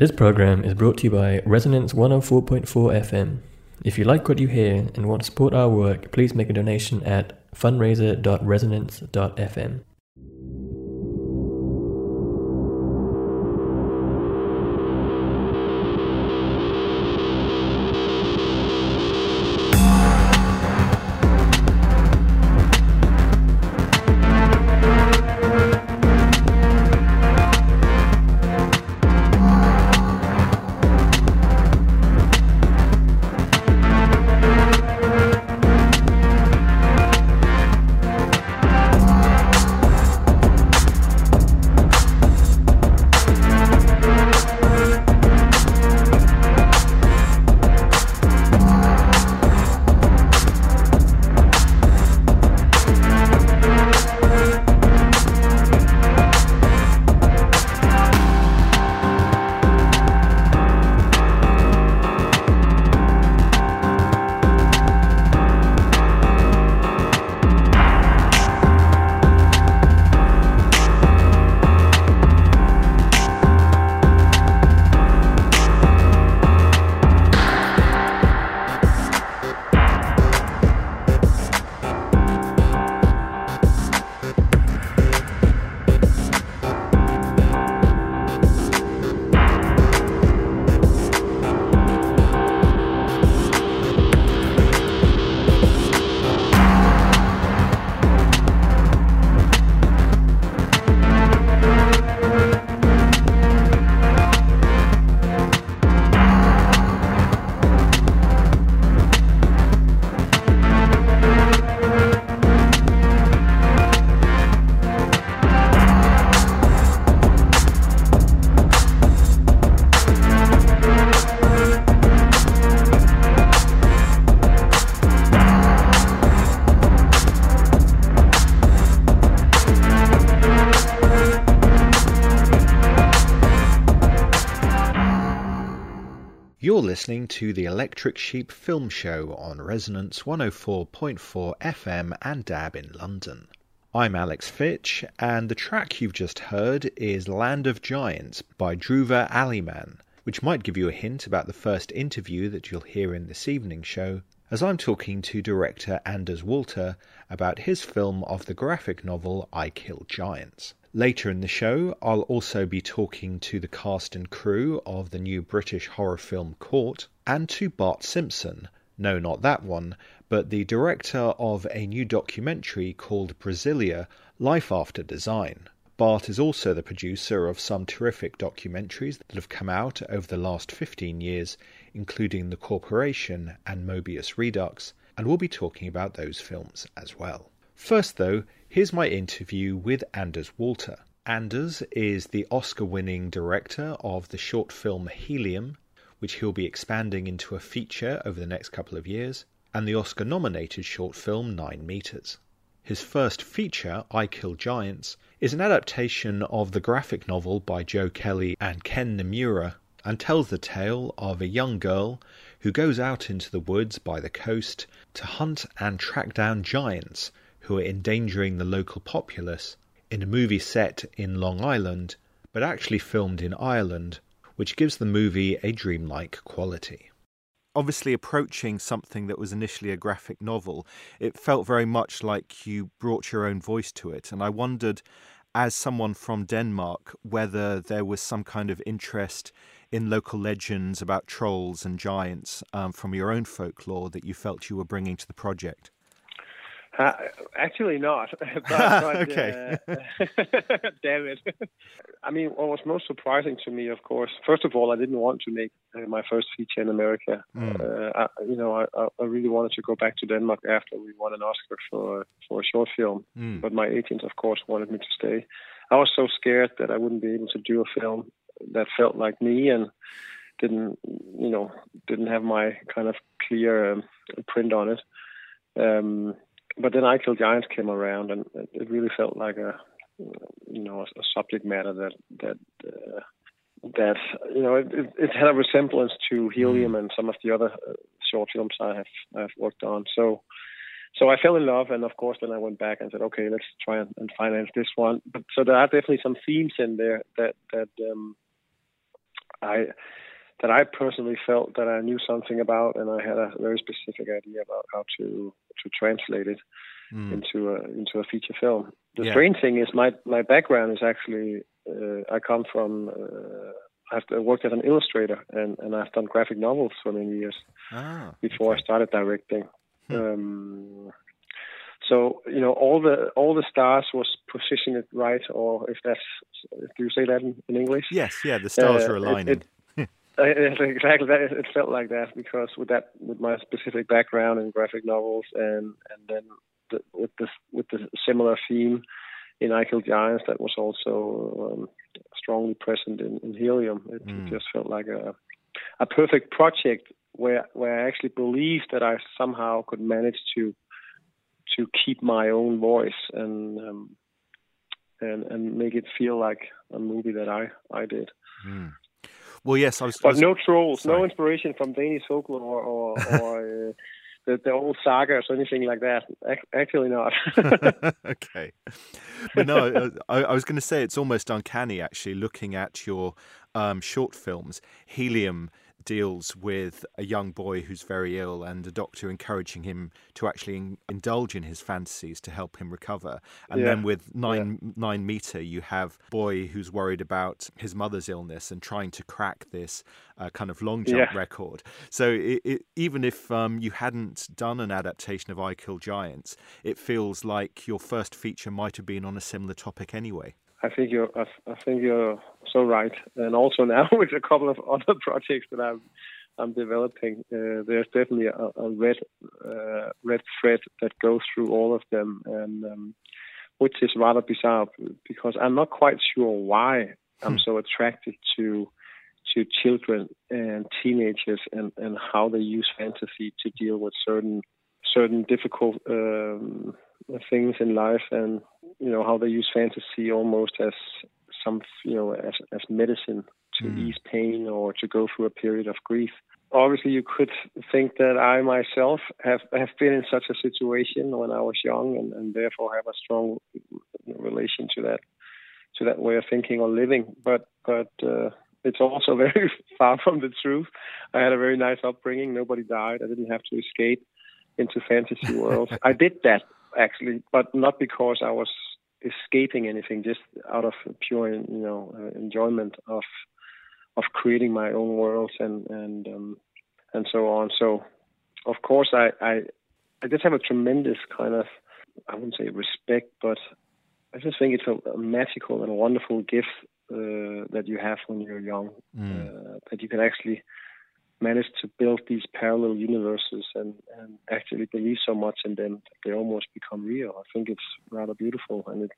This program is brought to you by Resonance 104.4 FM. If you like what you hear and want to support our work, please make a donation at fundraiser.resonance.fm. Electric Sheep Film Show on Resonance 104.4 FM and DAB in London. I'm Alex Fitch, and the track you've just heard is Land of Giants by Dhruva Aliman, which might give you a hint about the first interview that you'll hear in this evening's show, as I'm talking to director Anders Walter about his film of the graphic novel I Kill Giants. Later in the show, I'll also be talking to the cast and crew of the new British horror film Caught, and to Bart Simpson, no, not that one, but the director of a new documentary called Brasilia Life After Design. Bart is also the producer of some terrific documentaries that have come out over the last 15 years, including The Corporation and Mobius Redux, and we'll be talking about those films as well. First, though, here's my interview with Anders Walter. Anders is the Oscar winning director of the short film Helium, which he'll be expanding into a feature over the next couple of years, and the Oscar nominated short film Nine Meters. His first feature, I Kill Giants, is an adaptation of the graphic novel by Joe Kelly and Ken Niimura and tells the tale of a young girl who goes out into the woods by the coast to hunt and track down giants who are endangering the local populace in a movie set in Long Island, but actually filmed in Ireland, which gives the movie a dreamlike quality. Obviously, approaching something that was initially a graphic novel, it felt very much like you brought your own voice to it. And I wondered, as someone from Denmark, whether there was some kind of interest in local legends about trolls and giants um, from your own folklore that you felt you were bringing to the project. Uh, actually, not. but, but, okay. Uh, damn it. I mean, what was most surprising to me, of course, first of all, I didn't want to make uh, my first feature in America. Mm. I, you know, I, I, really wanted to go back to Denmark after we won an Oscar for for a short film. Mm. But my agent, of course, wanted me to stay. I was so scared that I wouldn't be able to do a film that felt like me and didn't, you know, didn't have my kind of clear um, print on it. Um, but then I Kill Giants came around, and it really felt like a you know a, a subject matter that that uh, that you know it, it, had a resemblance to Helium and some of the other uh, short films I have I've worked on. So so I fell in love, and of course then I went back and said, okay, let's try and, and finance this one. But so there are definitely some themes in there that that um, I that I personally felt that I knew something about, and I had a very specific idea about how to to translate it mm. into a into a feature film. The yeah. strange thing is my my background is actually uh, I come from uh, I've worked as an illustrator and and I've done graphic novels for many years ah, before okay. I started directing. Hmm. Um, so you know all the all the stars was positioned right, or if that's do you say that in, in English? Yes, yeah, the stars uh, are aligning. It, it, exactly that it felt like that because with that with my specific background in graphic novels and and then the, with this with the similar theme in I Kill Giants that was also um, strongly present in, in Helium. It, mm. just felt like a a perfect project where where I actually believed that I somehow could manage to to keep my own voice and um, and and make it feel like a movie that I I did. Mm. Well, yes, I was. But I was, no trolls, sorry. no inspiration from Danish folklore or or, or uh, the, the old sagas or anything like that. Actually, not. okay, but no, uh, I, I was going to say it's almost uncanny actually looking at your um, short films. Helium deals with a young boy who's very ill and a doctor encouraging him to actually in, indulge in his fantasies to help him recover. And yeah. then with nine yeah. nine meter, you have boy who's worried about his mother's illness and trying to crack this uh, kind of long jump yeah. record. So it, it, even if um, you hadn't done an adaptation of I Kill Giants, it feels like your first feature might have been on a similar topic anyway. I think you're I, I, think you're so right, and also now with a couple of other projects that I'm I'm developing, uh, there's definitely a, a red uh, red thread that goes through all of them, and um, which is rather bizarre because I'm not quite sure why I'm hmm. so attracted to to children and teenagers and, and how they use fantasy to deal with certain certain difficult um, things in life and you know how they use fantasy almost as some you know as as medicine to mm. ease pain or to go through a period of grief. Obviously, you could think that I myself have have been in such a situation when I was young, and, and therefore have a strong relation to that to that way of thinking or living. But but uh, it's also very far from the truth. I had a very nice upbringing. Nobody died. I didn't have to escape into fantasy worlds. I did that actually, but not because I was escaping anything, just out of pure, you know, uh, enjoyment of of creating my own worlds and and um, and so on. So, of course, I, I I just have a tremendous kind of I wouldn't say respect, but I just think it's a, a magical and a wonderful gift uh, that you have when you're young, mm. uh, that you can actually managed to build these parallel universes and, and actually believe so much in them that they almost become real. I think it's rather beautiful. And it,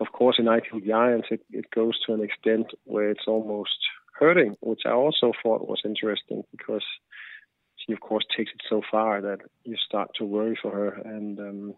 of course, in I Kill Giants, it, it goes to an extent where it's almost hurting, which I also thought was interesting because she, of course, takes it so far that you start to worry for her. And um,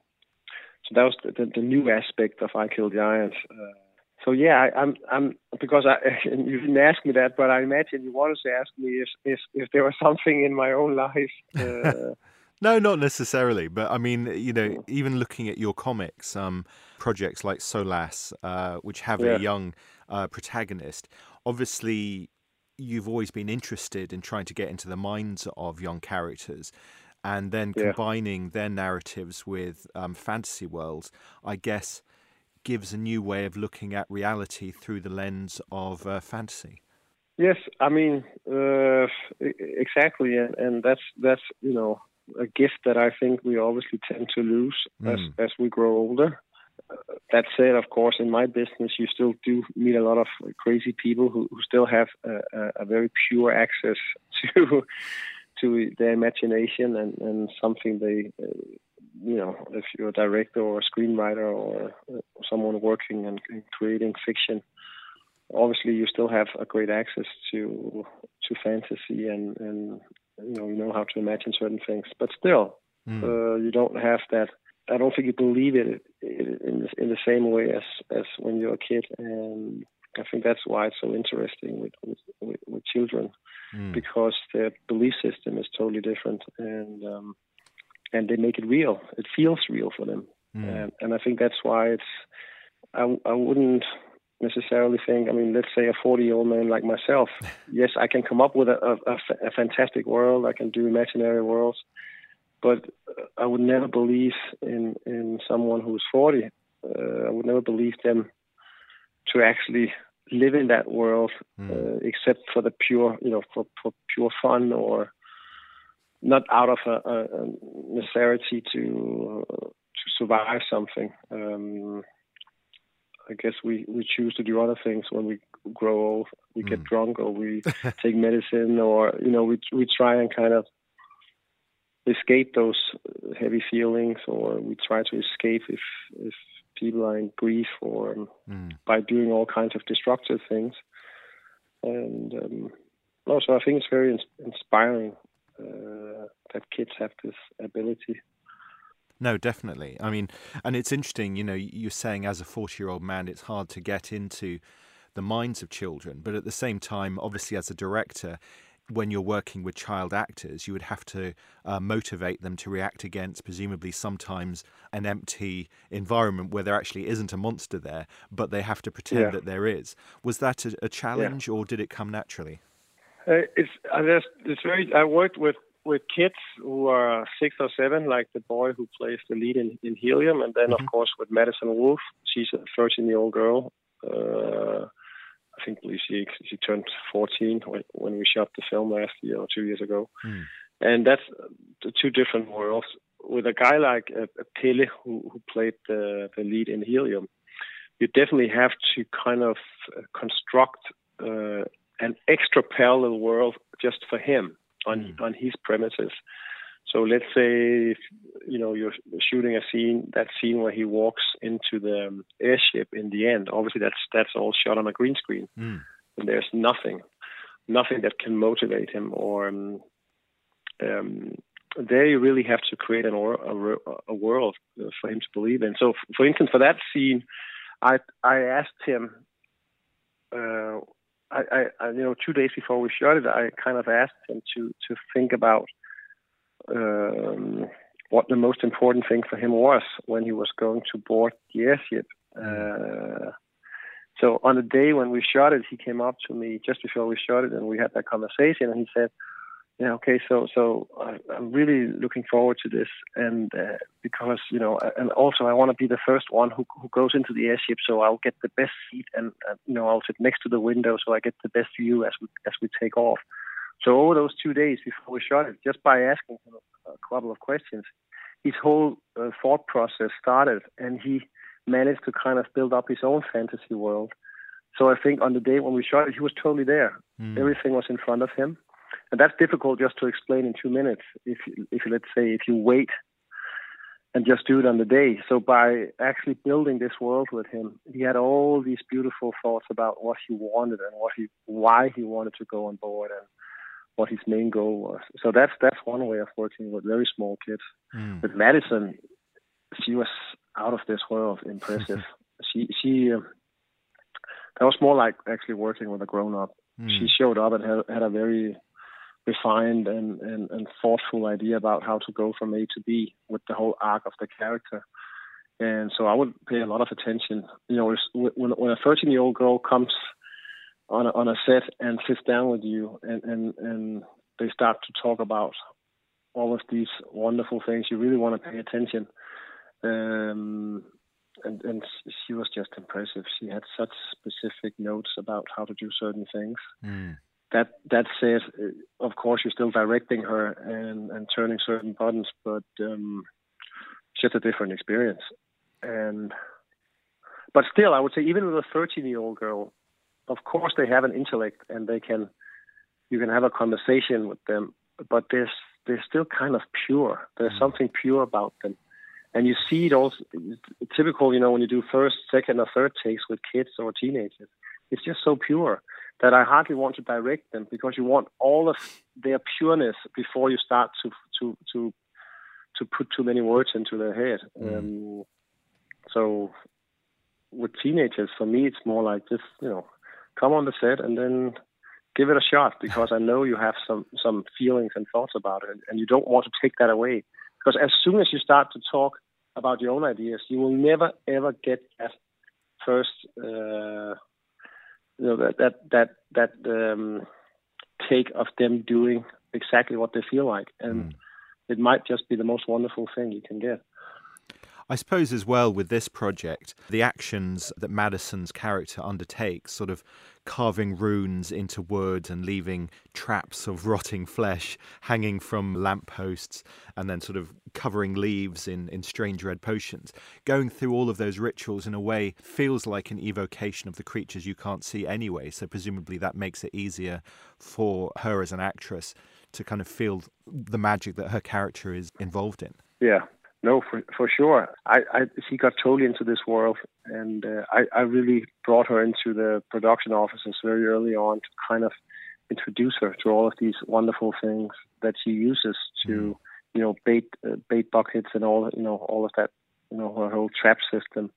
so that was the, the, the, new aspect of I Kill Giants. Uh, so yeah, I, am I'm, I'm because I you didn't ask me that, but I imagine you wanted to ask me if if, if there was something in my own life. Uh, no, not necessarily, but I mean, you know, even looking at your comics, um, projects like Solas, uh, which have yeah. a young uh, protagonist, obviously you've always been interested in trying to get into the minds of young characters and then yeah. combining their narratives with um, fantasy worlds. I guess gives a new way of looking at reality through the lens of uh, fantasy. Yes, I mean uh, exactly, and, and that's that's you know a gift that I think we obviously tend to lose mm. as as we grow older. Uh, that said, of course, in my business, you still do meet a lot of crazy people who, who still have a, a, very pure access to to their imagination and, and something they uh, you know, if you're a director or a screenwriter or, someone working and, creating fiction, obviously you still have a great access to to fantasy and and you know you know how to imagine certain things, but still mm. uh, you don't have that. I don't think you believe it in the, in the same way as as when you're a kid, and I think that's why it's so interesting with with, with children mm. because their belief system is totally different and. Um, and they make it real. It feels real for them, mm. and, and I think that's why it's. I, I wouldn't necessarily think. I mean, let's say a 40 year old man like myself. yes, I can come up with a, a, a, fantastic world. I can do imaginary worlds, but I would never believe in in someone who's 40. Uh, I would never believe them to actually live in that world, mm. uh, except for the pure, you know, for, for pure fun or not out of a, a necessity to uh, to survive something. Um, I guess we, we choose to do other things when we grow old. We mm. get drunk or we take medicine or, you know, we, we try and kind of escape those heavy feelings or we try to escape if, if people are in grief or um, mm. by doing all kinds of destructive things. And um, also, I think it's very ins- inspiring uh, that kids have this ability. No, definitely. I mean, and it's interesting, you know, you're saying as a 40 year old man, it's hard to get into the minds of children. But at the same time, obviously, as a director, when you're working with child actors, you would have to uh, motivate them to react against, presumably, sometimes an empty environment where there actually isn't a monster there, but they have to pretend yeah. that there is. Was that a, a challenge, yeah. or did it come naturally? Uh, it's uh, it's very. I worked with with kids who are six or seven, like the boy who plays the lead in, in Helium, and then mm-hmm. of course with Madison Wolfe, she's a 13 year old girl. Uh, I think she she turned 14 when, when we shot the film last year or two years ago, mm. and that's two different worlds. With a guy like uh, Pelle who who played the the lead in Helium, you definitely have to kind of uh, construct uh, an extra parallel world just for him on mm. on his premises. So let's say if, you know you're shooting a scene, that scene where he walks into the um, airship in the end. Obviously, that's that's all shot on a green screen, mm. and there's nothing, nothing that can motivate him or. Um, um, there you really have to create an or, a, a world for him to believe in. So, for instance, for that scene, I I asked him uh, I, I, you know, two days before we shot it, I kind of asked him to to think about um, what the most important thing for him was when he was going to board the airship. Uh, so on the day when we shot it, he came up to me just before we shot it, and we had that conversation. And he said, yeah, okay, so so I, am really looking forward to this, and uh, because you know, and also I want to be the first one who who goes into the airship, so I'll get the best seat, and uh, you know, I'll sit next to the window, so I get the best view as we as we take off. So over those two days before we shot it, just by asking him a couple of questions, his whole uh, thought process started, and he managed to kind of build up his own fantasy world. So I think on the day when we shot it, he was totally there. Mm. Everything was in front of him and that's difficult just to explain in two minutes. If if let's say if you wait and just do it on the day. So by actually building this world with him, he had all these beautiful thoughts about what he wanted and what he why he wanted to go on board and what his main goal was. So that's that's one way of working with very small kids. Mm. With Madison, she was out of this world impressive. she she uh, that was more like actually working with a grown up. Mm. She showed up and had, had a very refined and, and, and thoughtful idea about how to go from A to B with the whole arc of the character. And so I would pay a lot of attention. You know, when, when a 13 year old girl comes on a, on a set and sits down with you and, and, and they start to talk about all of these wonderful things, you really want to pay attention. Um, and, and she was just impressive. She had such specific notes about how to do certain things. Mm that that said, uh, of course, you're still directing her and, and turning certain buttons, but um, it's just a different experience. And but still, I would say even with a 13 year old girl, of course they have an intellect and they can you can have a conversation with them, but they're they're still kind of pure. There's mm-hmm. something pure about them. And you see it also typical, you know, when you do first, second, or third takes with kids or teenagers. It's just so pure that I hardly want to direct them because you want all of their pureness before you start to to to to put too many words into their head. Mm. Um, so with teenagers, for me, it's more like just you know, come on the set and then give it a shot because I know you have some some feelings and thoughts about it, and you don't want to take that away. Because as soon as you start to talk about your own ideas, you will never ever get that first, uh, you know, that that that that um, take of them doing exactly what they feel like, and mm. it might just be the most wonderful thing you can get. I suppose as well with this project, the actions that Madison's character undertakes, sort of carving runes into wood and leaving traps of rotting flesh hanging from lampposts and then sort of covering leaves in, in strange red potions. Going through all of those rituals in a way feels like an evocation of the creatures you can't see anyway. So presumably that makes it easier for her as an actress to kind of feel the magic that her character is involved in. Yeah, no, for for sure. I, I she got totally into this world, and uh, I I really brought her into the production offices very early on to kind of introduce her to all of these wonderful things that she uses to mm. you know bait uh, bait buckets and all you know all of that you know her whole trap system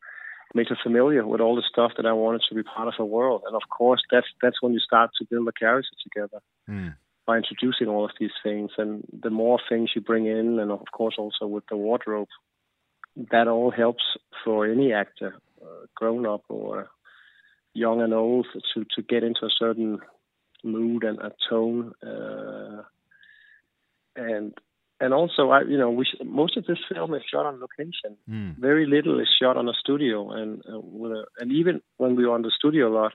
made her familiar with all the stuff that I wanted to be part of her world. And of course, that's that's when you start to build a character together. Mm by introducing all of these things. And the more things you bring in, and of course also with the wardrobe, that all helps for any actor, uh, grown up or young and old, to to get into a certain mood and a tone. Uh, and and also, I you know, we sh- most of this film is shot on location. Mm. Very little is shot on a studio, and uh, with a, and even when we were on the studio a lot,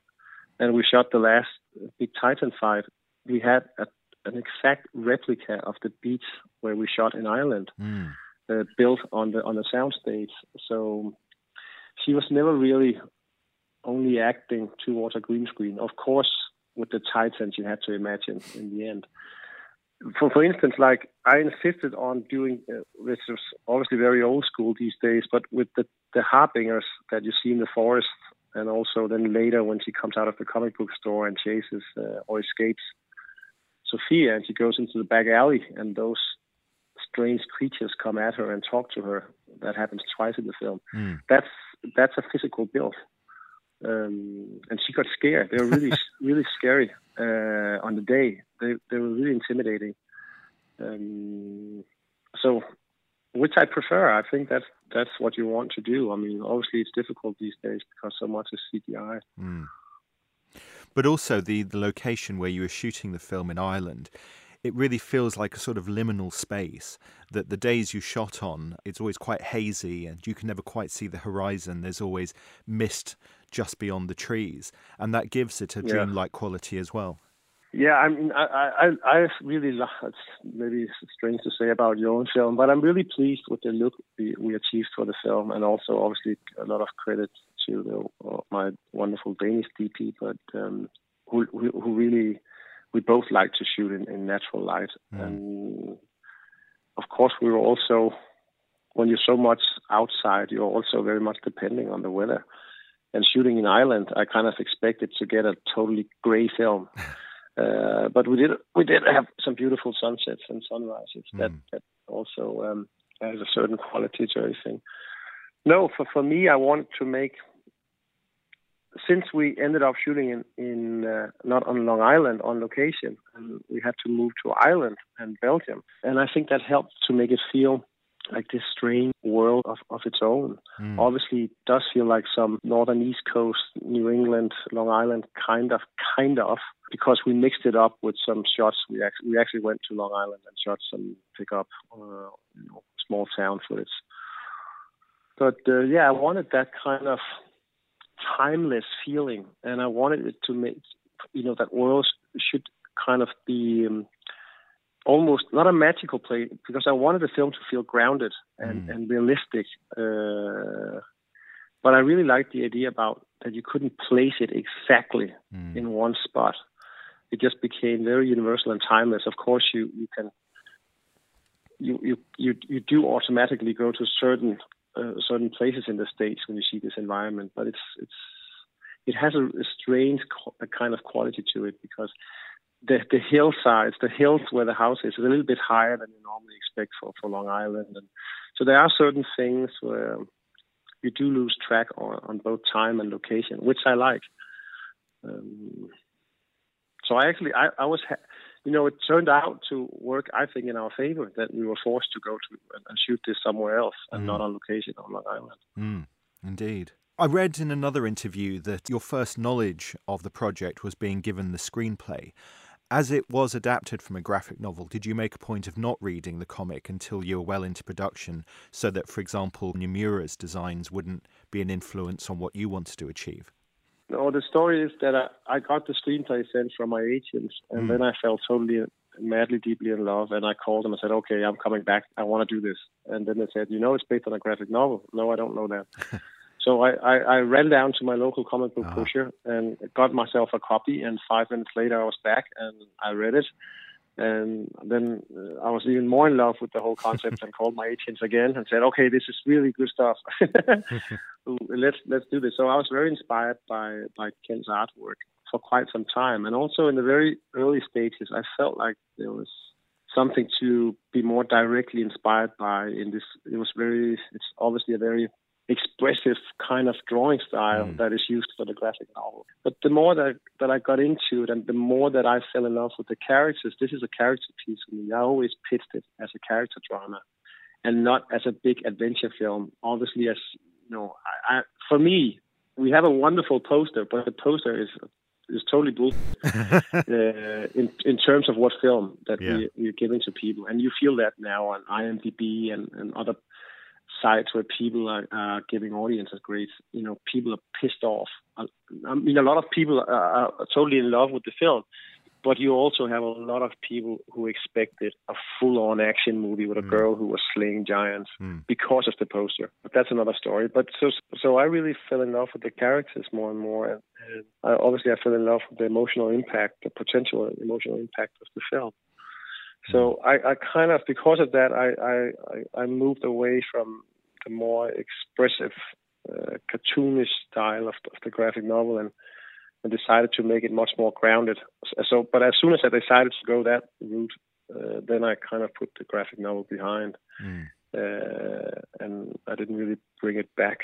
and we shot the last big Titan fight, we had a, an exact replica of the beach where we shot in Ireland, mm. uh, built on the on the soundstage. So she was never really only acting towards a green screen. Of course, with the Titans, you had to imagine in the end. For for instance, like I insisted on doing, uh, which is obviously very old school these days, but with the the harbingers that you see in the forest, and also then later when she comes out of the comic book store and chases uh, or escapes Sophia, and she goes into the back alley, and those strange creatures come at her and talk to her. That happens twice in the film. Mm. That's that's a physical build, um, and she got scared. They were really really scary uh, on the day. They they were really intimidating. Um, so, which I prefer. I think that's that's what you want to do. I mean, obviously it's difficult these days because so much is CGI. Mm but also the, the location where you were shooting the film in Ireland. It really feels like a sort of liminal space that the days you shot on, it's always quite hazy and you can never quite see the horizon. There's always mist just beyond the trees. And that gives it a yeah. dreamlike quality as well. Yeah, I mean, I, I, I really, it's maybe strange to say about your own film, but I'm really pleased with the look we, we achieved for the film, and also obviously a lot of credit uh, my wonderful Danish DP, but um, who, who, who really we both like to shoot in, in natural light, mm. and of course we were also when you're so much outside, you're also very much depending on the weather. And shooting in Ireland, I kind of expected to get a totally grey film. Uh, but we did we did have some beautiful sunsets and sunrises mm. that that also um, has a certain quality to everything. No, for for me, I wanted to make since we ended up shooting in, in uh, not on Long Island on location, and we had to move to Ireland and Belgium, and I think that helped to make it feel like this strange world of, of its own. Mm. Obviously, it does feel like some northern East Coast, New England, Long Island kind of, kind of, because we mixed it up with some shots. We actually we actually went to Long Island and shot some pickup, uh, you know, small town footage. But uh, yeah, I wanted that kind of timeless feeling, and I wanted it to make you know that world should kind of be um, almost not a magical place because I wanted the film to feel grounded and, mm. and realistic. Uh, but I really liked the idea about that you couldn't place it exactly mm. in one spot. It just became very universal and timeless. Of course, you you can you you you, you do automatically go to certain certain places in the states when you see this environment, but it's it's it has a, a strange a kind of quality to it because the the hillsides, the hills where the house is, is a little bit higher than you normally expect for, for Long Island, and so there are certain things where you do lose track on, on both time and location, which I like. Um, so I actually I, I was ha- you know, it turned out to work, I think, in our favor that we were forced to go to and shoot this somewhere else and mm. not on location on Long Island. Mm. Indeed. I read in another interview that your first knowledge of the project was being given the screenplay. As it was adapted from a graphic novel, did you make a point of not reading the comic until you were well into production so that, for example, Niimura's designs wouldn't be an influence on what you wanted to achieve? No, the story is that I, I got the screenplay sent from my agents, and mm. then I fell totally, madly, deeply in love. And I called them and said, "Okay, I'm coming back. I want to do this." And then they said, "You know, it's based on a graphic novel." No, I don't know that. so I, I, I, ran down to my local comic book uh-huh. pusher and got myself a copy. And five minutes later, I was back and I read it. And then uh, I was even more in love with the whole concept and called my agents again and said, "Okay, this is really good stuff. let's let's do this." So I was very inspired by by Ken's artwork for quite some time, and also in the very early stages, I felt like there was something to be more directly inspired by. In this, it was very. It's obviously a very expressive kind of drawing style mm. that is used for the graphic novel. But the more that, that I got into it and the more that I fell in love with the characters, this is a character piece for me. I always pitched it as a character drama and not as a big adventure film. Obviously, as you know, I, I, for me, we have a wonderful poster, but the poster is is totally bullshit uh, in in terms of what film that yeah. we, we're giving to people, and you feel that now on IMDb and, and other sites where people are, are giving audiences grades, you know, people are pissed off. I mean, a lot of people are, are totally in love with the film, but you also have a lot of people who expected a full-on action movie with a mm. girl who was slaying giants mm. because of the poster. But that's another story. But so, so I really fell in love with the characters more and more, and, and I, obviously I fell in love with the emotional impact, the potential emotional impact of the film. So I, I kind of, because of that, I, I, I moved away from the more expressive, uh, cartoonish style of, of, the graphic novel and, and decided to make it much more grounded. So, but as soon as I decided to go that route, uh, then I kind of put the graphic novel behind, mm. uh, and I didn't really bring it back.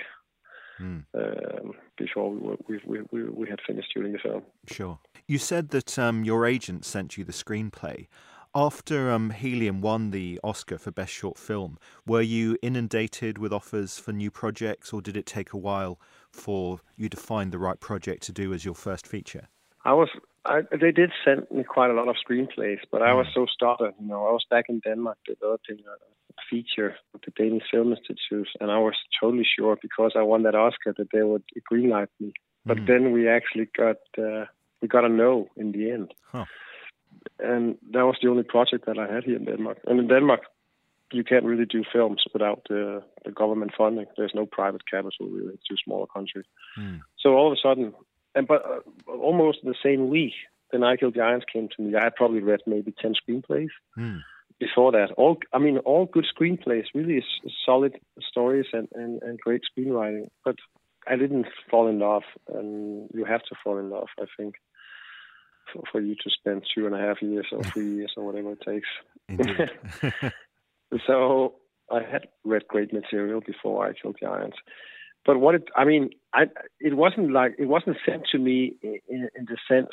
Mm. Um, before we, we, we, we had finished shooting the film. Sure. You said that um, your agent sent you the screenplay. After um, Helium won the Oscar for Best Short Film, were you inundated with offers for new projects, or did it take a while for you to find the right project to do as your first feature? I was. I, they did send me quite a lot of screenplays, but I was hmm. so startled. You know, I was back in Denmark developing a feature with the Danish Film Institute, and I was totally sure because I won that Oscar that they would greenlight me. But mm. then we actually got uh, we got a no in the end. Huh and that was the only project that I had here in Denmark. And in Denmark, you can't really do films without the, the government funding. There's no private capital really. It's too small a country. Mm. So all of a sudden, and but uh, almost the same week, the Night Giants came to me. I had probably read maybe ten screenplays mm. before that. All I mean, all good screenplays, really is solid stories and, and, and great screenwriting. But I didn't fall in love, and you have to fall in love, I think for, for you to spend two and a half years or three years or whatever it takes. so I had read great material before I killed giants. But what it, I mean, I, it wasn't like, it wasn't sent to me in, in the sense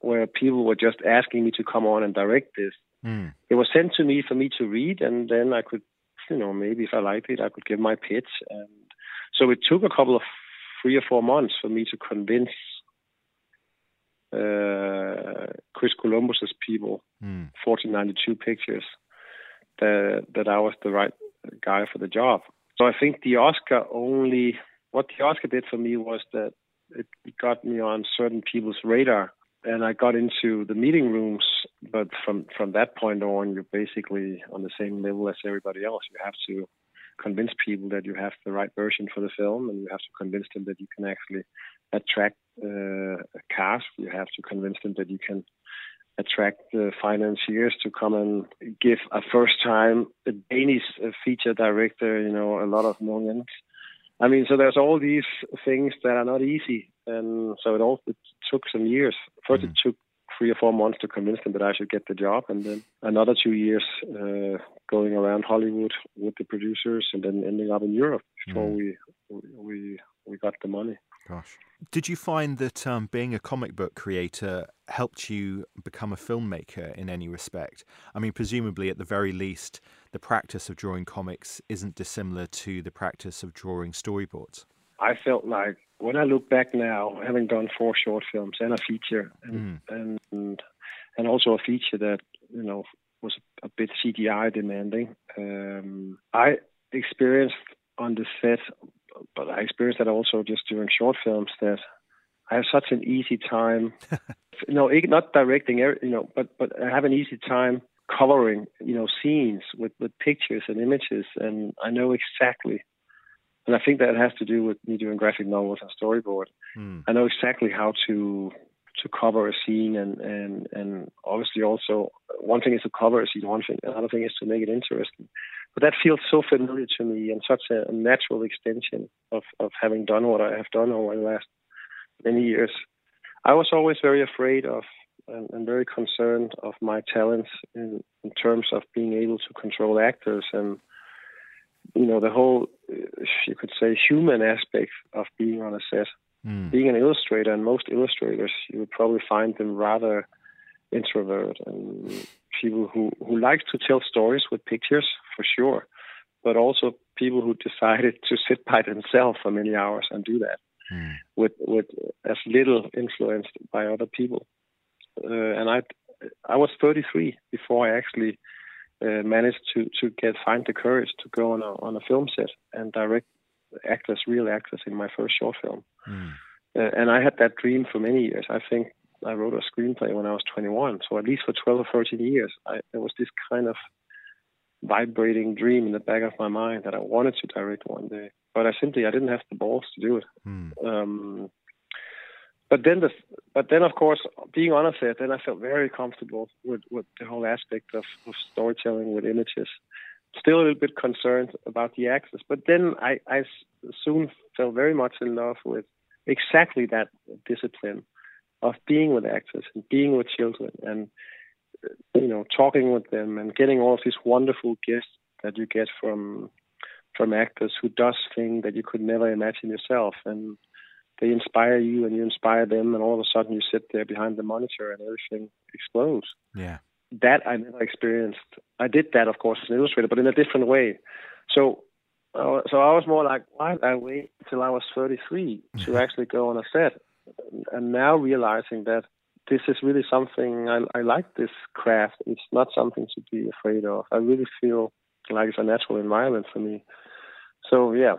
where people were just asking me to come on and direct this. Mm. It was sent to me for me to read, and then I could, you know, maybe if I liked it, I could give my pitch. And so it took a couple of three or four months for me to convince uh, Chris Columbus's people, mm. 1492 Pictures, that that I was the right guy for the job. So I think the Oscar only what the Oscar did for me was that it got me on certain people's radar and I got into the meeting rooms, but from from that point on, you're basically on the same level as everybody else. You have to convince people that you have the right version for the film, and you have to convince them that you can actually attract uh, a cast. You have to convince them that you can attract the financiers to come and give a first time a Danish uh, feature director, you know, a lot of millions. I mean, so there's all these things that are not easy, and so it all it took some years. First, mm. it took three or four months to convince them that I should get the job, and then another two years uh, going around Hollywood with the producers, and then ending up in Europe before mm. we we we got the money. Gosh. Did you find that um, being a comic book creator helped you become a filmmaker in any respect? I mean, presumably, at the very least, the practice of drawing comics isn't dissimilar to the practice of drawing storyboards. I felt like when I look back now, having done four short films and a feature, and Mm. and and also a feature that you know was a bit CGI demanding, um, I experienced on the set, but I experienced that also just during short films that I have such an easy time. no, not directing, you know, but but I have an easy time coloring, you know, scenes with with pictures and images, and I know exactly. And I think that has to do with me doing graphic novels and storyboard. Mm. I know exactly how to to cover a scene and and and obviously also one thing is to cover a scene, one thing another thing is to make it interesting. But that feels so familiar to me and such a natural extension of of having done what I have done over the last many years. I was always very afraid of and, and very concerned of my talents in, in terms of being able to control actors and you know the whole uh, you could say human aspect of being on a set Mm. being an illustrator, and most illustrators, you would probably find them rather introvert and people who who like to tell stories with pictures for sure, but also people who decided to sit by themselves for many hours and do that Mm. with with as little influenced by other people. Uh, and I I was 33 before I actually uh, managed to to get find the courage to go on a on a film set and direct actors, real actors, in my first short film. Mm. Uh, and I had that dream for many years. I think I wrote a screenplay when I was 21. So at least for 12 or 13 years, I, there was this kind of vibrating dream in the back of my mind that I wanted to direct one day. But I simply I didn't have the balls to do it. Mm. Um, but then the but then of course being honest set, then I felt very comfortable with, with the whole aspect of, of storytelling with images. Still a little bit concerned about the actors, but then I soon fell very much in love with exactly that discipline of being with actors and being with children and you know talking with them and getting all of these wonderful gifts that you get from from actors who does things that you could never imagine yourself and they inspire you and you inspire them and all of a sudden you sit there behind the monitor and everything explodes Yeah. That I never experienced. I did that, of course, as an illustrator, but in a different way. So, uh, so I was more like, why did I wait until I was 33 to actually go on a set? And now realizing that this is really something I, I like. This craft. It's not something to be afraid of. I really feel like it's a natural environment for me. So yeah,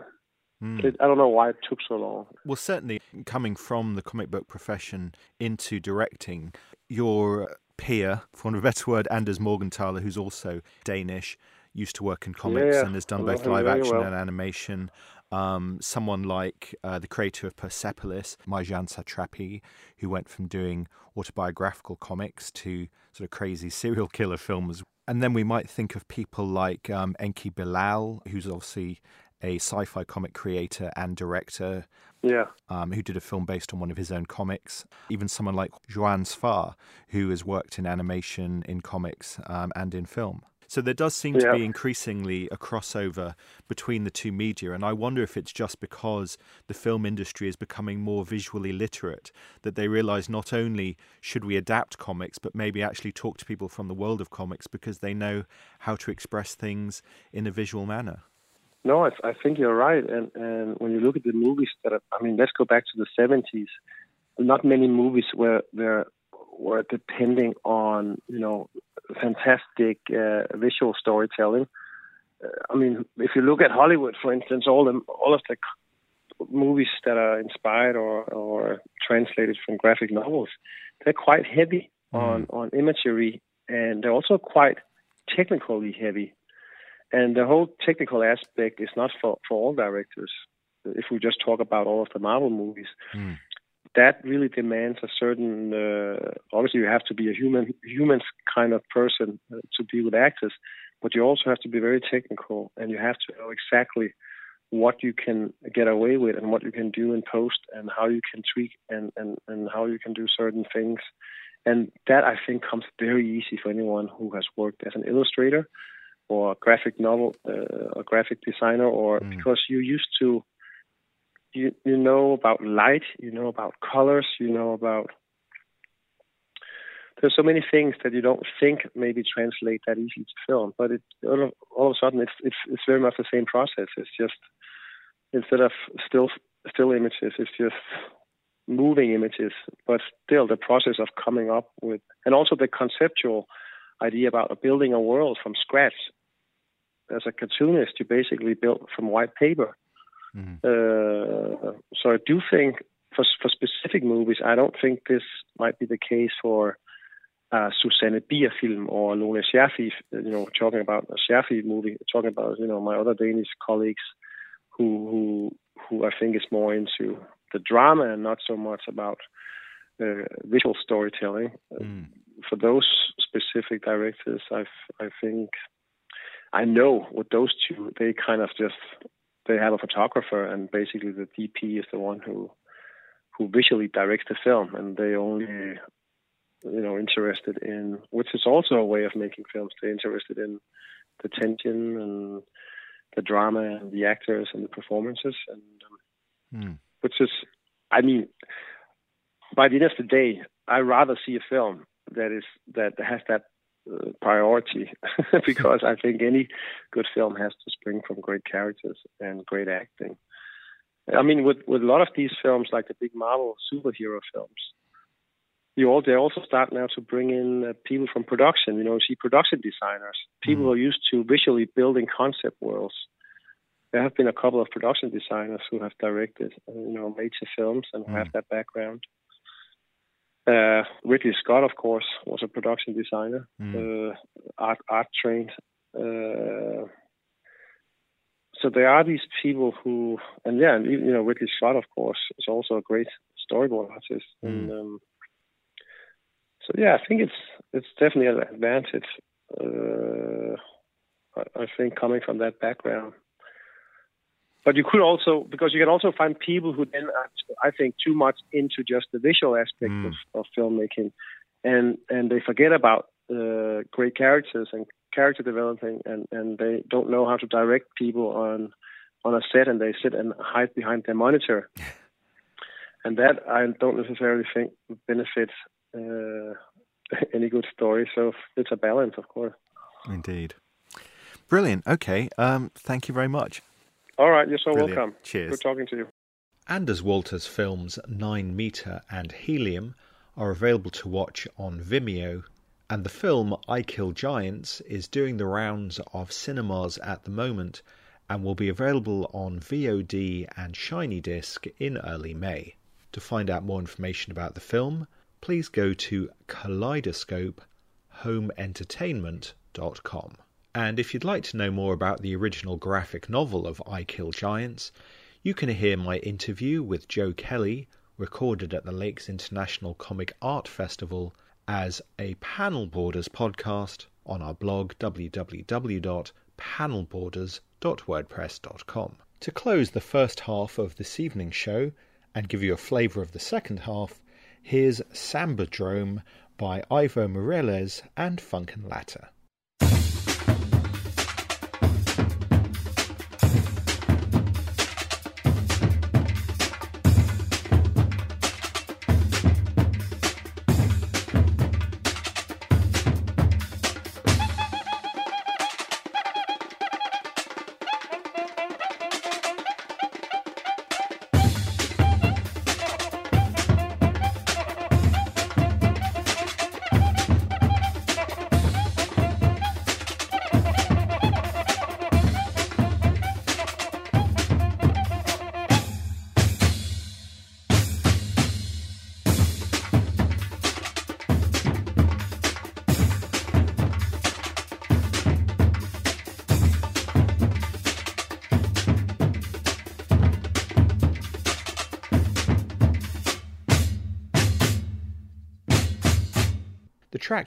Mm. I don't know why it took so long. Well, certainly coming from the comic book profession into directing, your peer, for want of a better word, Anders Morgenthaler, who's also Danish, used to work in comics Yeah, and has done both live action well. and animation. Um, someone like uh, the creator of Persepolis, Marjane Satrapi, who went from doing autobiographical comics to sort of crazy serial killer films. And then we might think of people like um, Enki Bilal, who's obviously a sci fi comic creator and director Yeah, um, who did a film based on one of his own comics. Even someone like Joann Sfar, who has worked in animation, in comics, um, and in film. So there does seem to be increasingly a crossover between the two media, and I wonder if it's just because the film industry is becoming more visually literate that they realise not only should we adapt comics, but maybe actually talk to people from the world of comics because they know how to express things in a visual manner. No, I, I think you're right. And and when you look at the movies that are, I mean, let's go back to the 70s. Not many movies were were were depending on you know fantastic uh, visual storytelling. Uh, I mean, if you look at Hollywood, for instance, all the all of the movies that are inspired or or translated from graphic novels, they're quite heavy on on imagery, and they're also quite technically heavy and the whole technical aspect is not for, for all directors. If we just talk about all of the Marvel movies, Mm. that really demands a certain. Uh, obviously, you have to be a human, human kind of person uh, to be with actors, but you also have to be very technical, and you have to know exactly what you can get away with and what you can do in post, and how you can tweak and and and how you can do certain things. And that I think comes very easy for anyone who has worked as an illustrator or a graphic novel, uh, a graphic designer, or Mm. because you used to, you you know about light, you know about colors, you know about. There's so many things that you don't think maybe translate that easily to film, but it all of, all of a sudden it's it's it's very much the same process. It's just instead of still still images. It's just moving images, but still the process of coming up with, and also the conceptual idea about building a world from scratch. As a cartoonist, you basically build from white paper. Mm-hmm. Uh, so I do think for for specific movies, I don't think this might be the case for uh, Susanne Bier film or Lone Scherfig, you know, talking about a movie, talking about, you know, my other Danish colleagues who, who, who I think is more into the drama and not so much about uh, visual storytelling. Mm. For those specific directors, I, I think I know with those two, they kind of just they have a photographer, and basically the DP is the one who who visually directs the film, and they only you know interested in, which is also a way of making films. They're interested in the tension and the drama and the actors and the performances, and um, mm. which is, I mean, by the end of the day, I rather see a film that is that has that priority because I think any good film has to spring from great characters and great acting. I mean, with with a lot of these films, like the big Marvel superhero films, you all they also start now to bring in uh, people from production. You know, see production designers, people mm. who are used to visually building concept worlds. There have been a couple of production designers who have directed, uh, you know, major films and mm. have that background. Uh, Ridley Scott, of course, was a production designer, mm. art art trained. Uh, so there are these people who, and yeah, you know, Ridley Scott, of course, is also a great storyboard artist, and um, so yeah, I think it's it's definitely an advantage. Uh, I, I think coming from that background, but you could also because you can also find people who then are, I think too much into just the visual aspect mm. of, of filmmaking, and and they forget about uh, great characters and character developing, and and they don't know how to direct people on on a set, and they sit and hide behind their monitor. and that I don't necessarily think benefits uh, any good story. So it's a balance, of course. Indeed. Brilliant. Okay. Um, thank you very much. All right. You're so Brilliant. welcome. Cheers. Good talking to you. Anders Walter's films Nine Meter and Helium are available to watch on Vimeo, and the film I Kill Giants is doing the rounds of cinemas at the moment and will be available on VOD and Shiny Disc in early May. To find out more information about the film, please go to kaleidoscopehomeentertainment.com. And if you'd like to know more about the original graphic novel of I Kill Giants, you can hear my interview with Joe Kelly, recorded at the Lakes International Comic Art Festival, as a Panel Borders podcast on our blog www.panelborders.wordpress.com. To close the first half of this evening's show and give you a flavour of the second half, Here's Sambadrome by Ivo Meirelles and Funk'n Lata.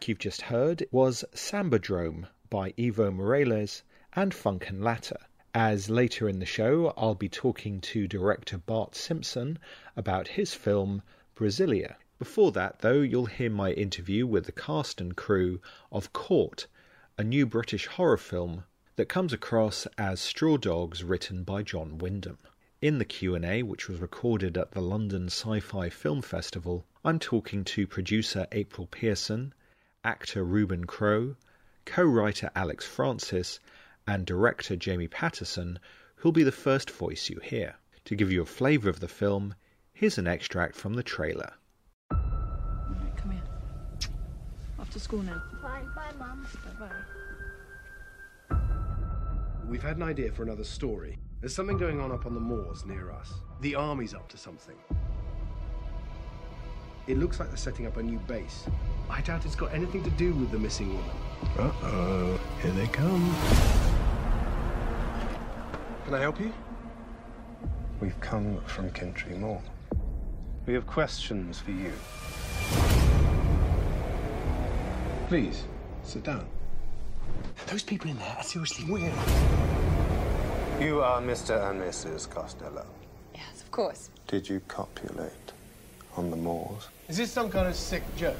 You've just heard was Sambadrome by Ivo Meirelles and Funk'n Lata. As later in the show, I'll be talking to director Bart Simpson about his film Brasilia. Before that, though, you'll hear my interview with the cast and crew of Caught, a new British horror film that comes across as Straw Dogs written by John Wyndham. In the Q&A, which was recorded at the London Sci-Fi Film Festival, I'm talking to producer April Pearson, actor Ruben Crowe, co-writer Alex Francis, and director Jamie Patterson, who'll be the first voice you hear. To give you a flavour of the film, here's an extract from the trailer. Come here. Off to school now. Fine, bye, Mum. Bye bye. We've had an idea for another story. There's something going on up on the moors near us. The army's up to something. It looks like they're setting up a new base. I doubt it's got anything to do with the missing woman. Uh oh, here they come. Can I help you? We've come from Kentry Moor. We have questions for you. Please, sit down. Those people in there are seriously weird. You are Mr. and Mrs. Costello. Yes, of course. Did you copulate on the moors? Is this some kind of sick joke?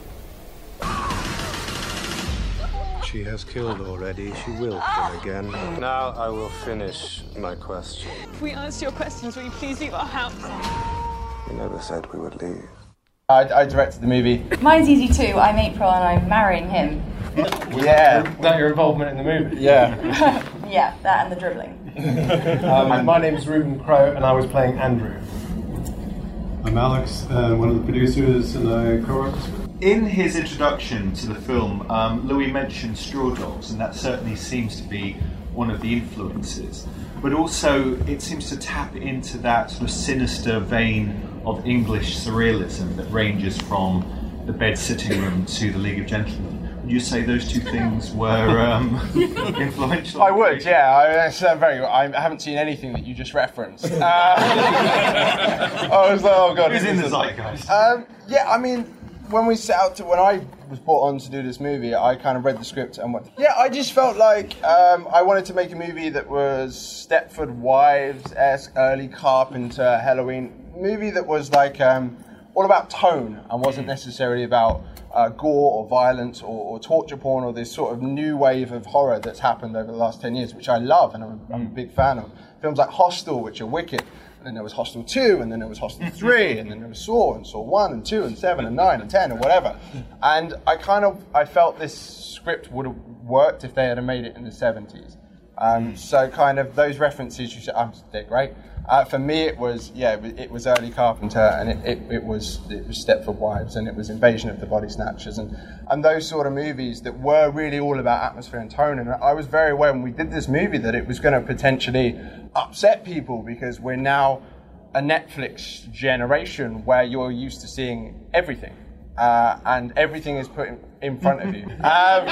She has killed already. She will kill again. Now I will finish my question. If we answer your questions, will you please leave our house? We never said we would leave. I, I directed the movie. Mine's easy too. I'm April and I'm marrying him. Yeah, That your involvement in the movie? yeah. Yeah, that and the dribbling. Um, my name's Ruben Crowe, and I was playing Andrew. I'm Alex, uh, one of the producers, and I this film. In his introduction to the film, um, Louis mentioned Straw Dogs, and that certainly seems to be one of the influences. But also, it seems to tap into that sort of sinister vein of English surrealism that ranges from the bed sitting room to the League of Gentlemen. Would you say those two things were um, influential? I would, yeah. I, that's uh, very. I haven't seen anything that you just referenced. Uh, I was like, oh god. Who's in the zeitgeist? Um, yeah, I mean, when we set out to, when I was brought on to do this movie, I kind of read the script and went, yeah, I just felt like um, I wanted to make a movie that was Stepford Wives esque, early Carpenter, Halloween movie that was like um, all about tone and wasn't necessarily about uh, gore or violence or, or torture porn or this sort of new wave of horror that's happened over the last 10 years, which I love and I'm, I'm a big fan of. Films like Hostel, which are wicked. And then there was Hostel 2, and then there was Hostel 3, and then there was Saw, and Saw 1, and 2, and 7, and 9, and 10, and whatever. And I kind of, I felt this script would have worked if they had made it in the 70s. Um, so kind of those references you said, um, they're great. Uh, for me, it was yeah, it was, it was early Carpenter, and it, it, it was it was Stepford Wives, and it was Invasion of the Body Snatchers, and and those sort of movies that were really all about atmosphere and tone. And I was very aware when we did this movie that it was going to potentially upset people because we're now a Netflix generation where you're used to seeing everything. Uh, and everything is put in, in front of you. Um,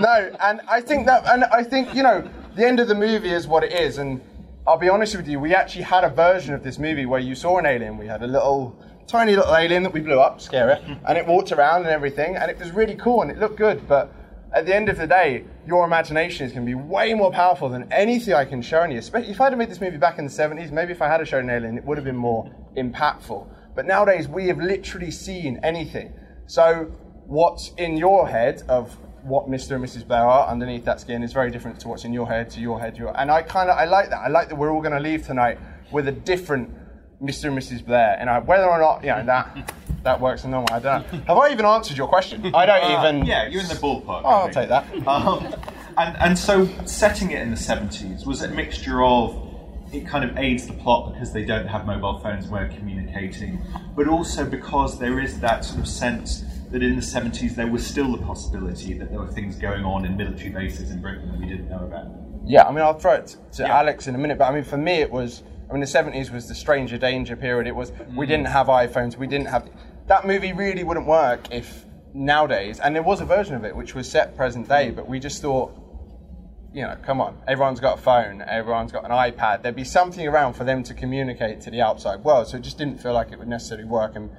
no, and I think that, and I think you know, the end of the movie is what it is. And I'll be honest with you, we actually had a version of this movie where you saw an alien. We had a little, tiny little alien that we blew up, scare it, and it walked around and everything, and it was really cool and it looked good. But at the end of the day, your imagination is going to be way more powerful than anything I can show you. Especially if I'd have made this movie back in the 70s, maybe if I had shown an alien, it would have been more impactful. But nowadays, we have literally seen anything. So, what's in your head of what Mr. and Mrs. Blair are underneath that skin is very different to what's in your head, to your head, your. And I kind of I like that. I like that we're all going to leave tonight with a different Mr. and Mrs. Blair, and I, whether or not you know that that works or not, I don't know. Have I even answered your question? I don't Uh, even. Yeah, you're in the ballpark. Oh, I'll take that. Um, and, and so, setting it in the 70s, was it a mixture of it kind of aids the plot because they don't have mobile phones way communicating, but also because there is that sort of sense that in the 70s there was still the possibility that there were things going on in military bases in Britain that we didn't know about. Yeah, I mean, I'll throw it to Alex in a minute, but I mean, for me, it was. I mean, the seventies was the stranger danger period. It was we mm. didn't have iPhones, we didn't have that movie. Really wouldn't work if nowadays, and there was a version of it which was set present day, mm. but we just thought, you know, come on, everyone's got a phone, everyone's got an iPad. There'd be something around for them to communicate to the outside world. So it just didn't feel like it would necessarily work and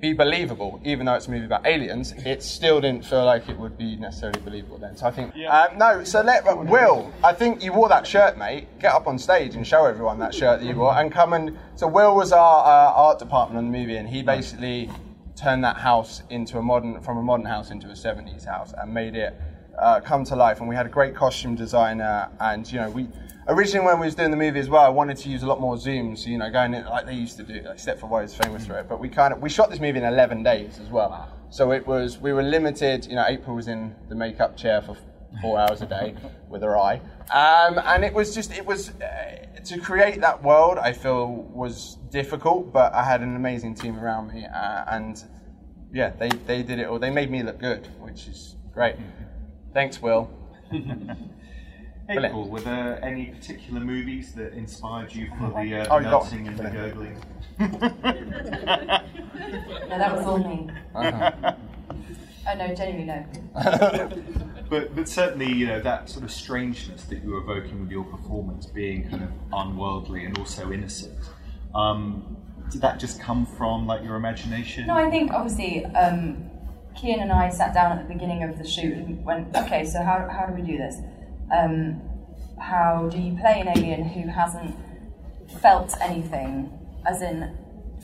be believable, even though it's a movie about aliens. It still didn't feel like it would be necessarily believable then. So I think um, no. So let Will. I think you wore that shirt, mate. Get up on stage and show everyone that shirt that you wore, and come and. So Will was our uh, art department on the movie, and he basically turned that house into a modern, from a modern house into a '70s house, and made it uh, come to life. And we had a great costume designer, and you know we. Originally, when we was doing the movie as well, I wanted to use a lot more zooms, you know, going in like they used to do. Like Stepford Wives is famous for it, but we kind of we shot this movie in 11 days as well. So it was we were limited. You know, April was in the makeup chair for four hours a day with her eye. Um, and it was just, it was, uh, to create that world, I feel was difficult, but I had an amazing team around me. Uh, and yeah, they, they did it all. They made me look good, which is great. Thanks, Will. Hey, Brilliant. Paul, were there any particular movies that inspired you for the uh, Oh, you and the gurgling? No, that was all me. Uh-huh. Oh no, genuinely no. But, but certainly, you know, that sort of strangeness that you were evoking with your performance being kind of unworldly and also innocent, um, did that just come from like your imagination? No, I think obviously um, Kian and I sat down at the beginning of the shoot and went, okay, so how, how do we do this? Um, how do you play an alien who hasn't felt anything, as in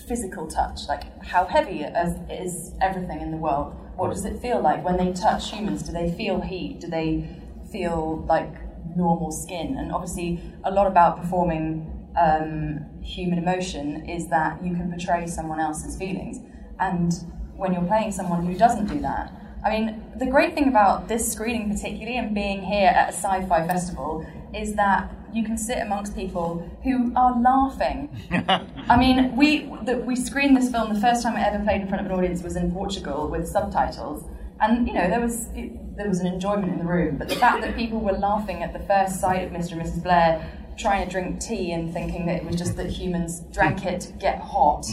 physical touch? Like, how heavy is, everything in the world? What does it feel like when they touch humans? Do they feel heat? Do they feel like normal skin? And obviously, a lot about performing um, human emotion is that you can portray someone else's feelings. And when you're playing someone who doesn't do that, I mean, the great thing about this screening, particularly, and being here at a sci fi festival, is that you can sit amongst people who are laughing. I mean, we, the, we screened this film, the first time I ever played in front of an audience was in Portugal with subtitles. And, you know, there was, it, there was an enjoyment in the room, but the fact that people were laughing at the first sight of Mr. and Mrs. Blair trying to drink tea and thinking that it was just that humans drank it to get hot.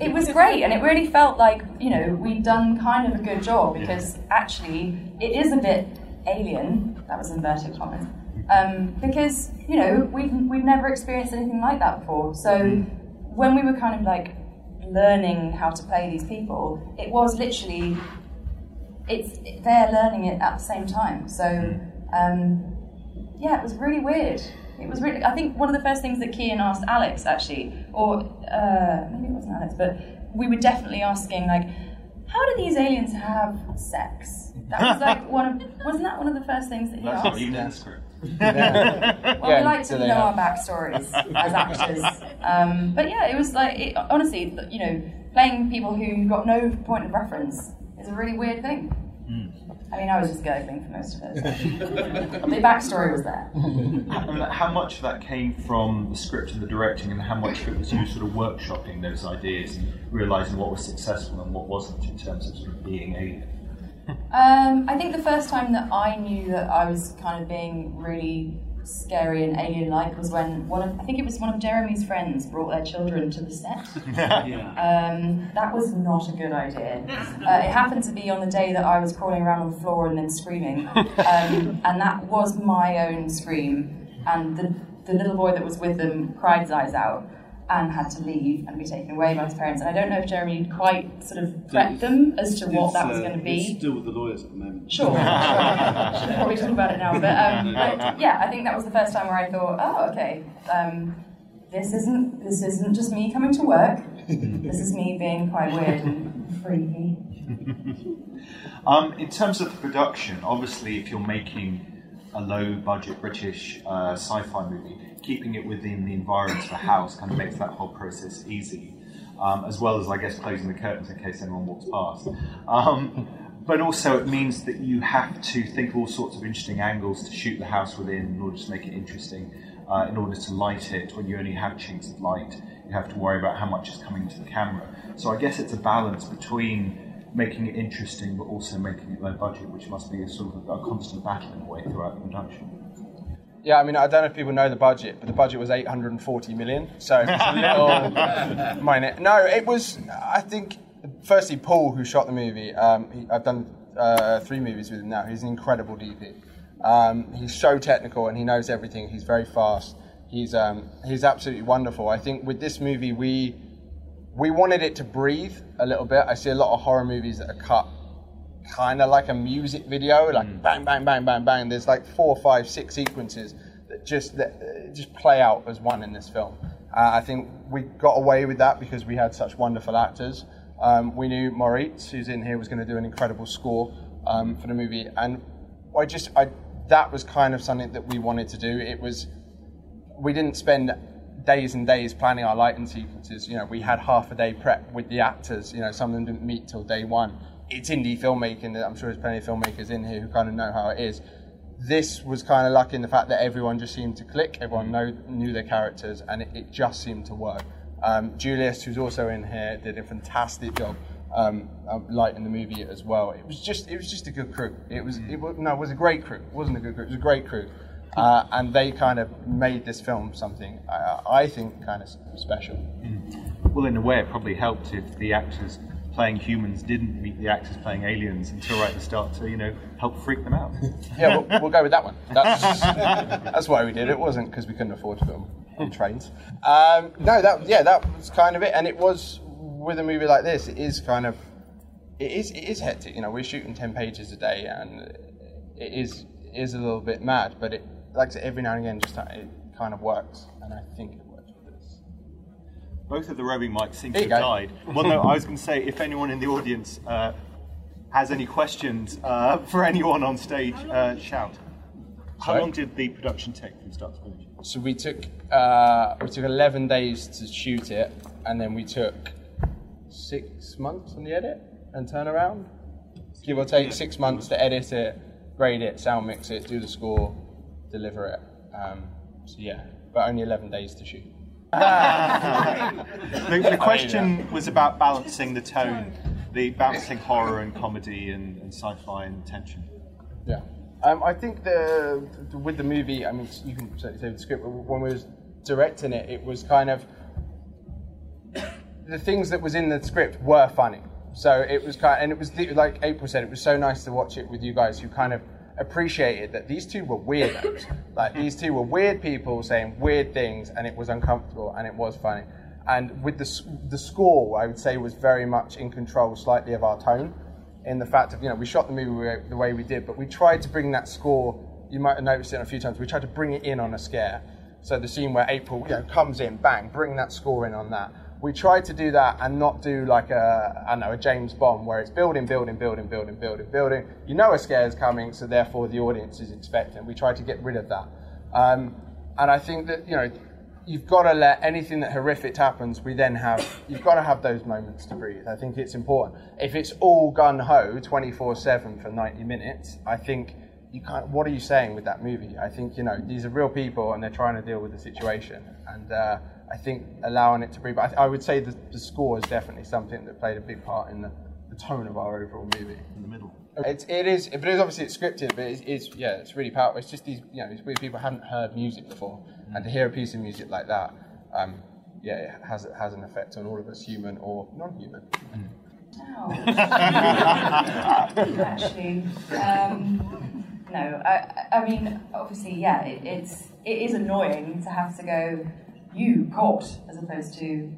It was great, and it really felt like you know we'd done kind of a good job because actually it is a bit alien. That was inverted commas. Um, because you know we've we've never experienced anything like that before. So when we were kind of like learning how to play these people, it was literally it's they're learning it at the same time. So um, yeah, it was really weird. It was really. I think one of the first things that Kian asked Alex actually, or uh, maybe it wasn't Alex, but we were definitely asking like, how do these aliens have sex? That was like one of wasn't that one of the first things that he That's asked? not even in the script. Well, Yeah, we like to they know have- our backstories as actors. Um, but yeah, it was like, it, honestly, you know, playing people who got no point of reference is a really weird thing. I mean, I was just gurgling for most of it. so. the backstory was there. And how much of that came from the script and the directing, and how much of it was you sort of workshopping those ideas and realizing what was successful and what wasn't in terms of sort of being alien? Um, I think the first time that I knew that I was kind of being really scary and alien-like was when one of I think it was one of Jeremy's friends brought their children to the set. Um, that was not a good idea. Uh, it happened to be on the day that I was crawling around on the floor and then screaming, um, and that was my own scream. And the the little boy that was with them cried his eyes out and had to leave and be taken away by his parents. And I don't know if Jeremy quite sort of prepped them as to what that was uh, going to It's be. still with the lawyers at the moment. Sure, sure. Should probably talk about it now. But, um, but yeah, I think that was the first time where I thought, oh, okay, um, this isn't this isn't just me coming to work. this is me being quite weird and freaky. Um, in terms of the production, obviously, if you're making a low budget British uh, sci fi movie, keeping it within the environment of the house kind of makes that whole process easy, um, as well as, I guess, closing the curtains in case anyone walks past. Um, but also, it means that you have to think of all sorts of interesting angles to shoot the house within in order to make it interesting. Uh, in order to light it, when you only have chinks of light, you have to worry about how much is coming to the camera. So I guess it's a balance between making it interesting but also making it low budget, which must be a sort of a constant battle in a way throughout the production. Yeah, I mean, I don't know if people know the budget, but the budget was 840 million, so it's a little minor. No, it was, I think, firstly, Paul, who shot the movie, um, he, I've done uh, three movies with him now. He's an incredible DP. Um, he's so technical and he knows everything. He's very fast. He's, um, he's absolutely wonderful. I think with this movie, we, we wanted it to breathe a little bit. I see a lot of horror movies that are cut kind of like a music video, like bang, bang, bang, bang, bang. There's like four, five, six sequences that just that uh, just play out as one in this film. Uh, I think we got away with that because we had such wonderful actors. Um, we knew Moritz, who's in here, was going to do an incredible score um, for the movie, and I just I that was kind of something that we wanted to do. It was we didn't spend days and days planning our lighting sequences. You know, we had half a day prep with the actors. You know, some of them didn't meet till day one. It's indie filmmaking. I'm sure there's plenty of filmmakers in here who kind of know how it is. this was kind of lucky in the fact that everyone just seemed to click, everyone know, knew their characters, and it, it just seemed to work. Um, Julius, who's also in here, did a fantastic job um, lighting the movie as well. It was just it was just a good crew. It was it was, no, it was a great crew. It wasn't a good crew. It was a great crew, uh, and they kind of made this film something uh, I think kind of special. Well, in a way, it probably helped if the actors playing humans didn't meet the actors playing aliens until right at the start to, you know, help freak them out. yeah, we'll, we'll go with that one. That's, that's why we did it. It wasn't because we couldn't afford to film on trains. Um, no, that yeah, that was kind of it. And it was with a movie like this. It is kind of it is it is hectic. You know, we're shooting ten pages a day, and it is it is a little bit mad. But it like I said, every now and again, just it kind of works, and I think it works with this. Both of the roving mics seem to have go. died. Well, no, I was going to say if anyone in the audience uh, has any questions uh, for anyone on stage, uh, shout. How Sorry? long did the production take from start to finish? So we took uh, we took eleven days to shoot it, and then we took six months on the edit and turn around. Give or take six months to edit it, grade it, sound mix it, do the score, deliver it. Um, so yeah, but only eleven days to shoot. the, the question was about balancing the tone, the balancing horror and comedy and, and sci-fi and tension. Yeah. Um, I think the, the with the movie, I mean, you can say say the script. but When we was directing it, it was kind of the things that was in the script were funny. So it was kind, of, and it was like April said, it was so nice to watch it with you guys who kind of appreciated that these two were weirdos. like these two were weird people saying weird things, and it was uncomfortable and it was funny. And with the the score, I would say was very much in control, slightly of our tone in the fact of you know we shot the movie the way we did, but we tried to bring that score. You might have noticed it a few times. We tried to bring it in on a scare. So the scene where April you know comes in, bang, bring that score in on that. We tried to do that and not do like a I don't know a James Bond where it's building, building, building, building, building, building. You know a scare is coming, so therefore the audience is expecting. We tried to get rid of that, um, and I think that you know you've got to let anything that horrific happens. We then have you've got to have those moments to breathe. I think it's important. If it's all gun ho, twenty four seven for ninety minutes, I think you can't. What are you saying with that movie? I think you know these are real people and they're trying to deal with the situation, and uh, I think allowing it to breathe. But I, th- I would say the, the score is definitely something that played a big part in the, the tone of our overall movie. In the middle. It's, it is, but it is obviously it's scripted, but it's, it's yeah, it's really powerful. It's just these, you know, these weird people haven't heard music before, and to hear a piece of music like that, um, yeah, it has it has an effect on all of us, human or non-human. Actually, um, no. I, I mean, obviously, yeah. It, it's it is annoying to have to go. You caught, as opposed to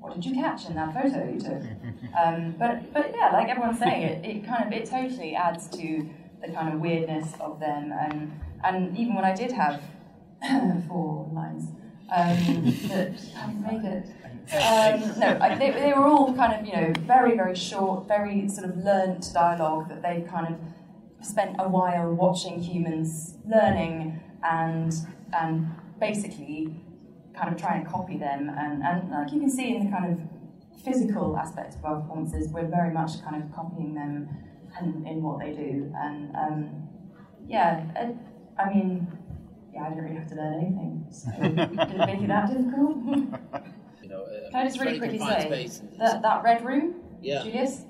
what did you catch in that photo you took? Um, but but yeah, like everyone's saying, it, it kind of it totally adds to the kind of weirdness of them, and and even when I did have four lines um, that haven't made it. Um, no, I, they, they were all kind of, you know, very, very short, very sort of learnt dialogue that they kind of spent a while watching humans learning and and basically kind of try and copy them. And, and like you can see in the kind of physical aspects of our performances, we're very much kind of copying them in, in what they do. And um, yeah, it, I mean, yeah, I didn't really have to learn anything. So did it make it that difficult? You know, uh, Can I just really quickly confined say that that red room, Yeah. Julius,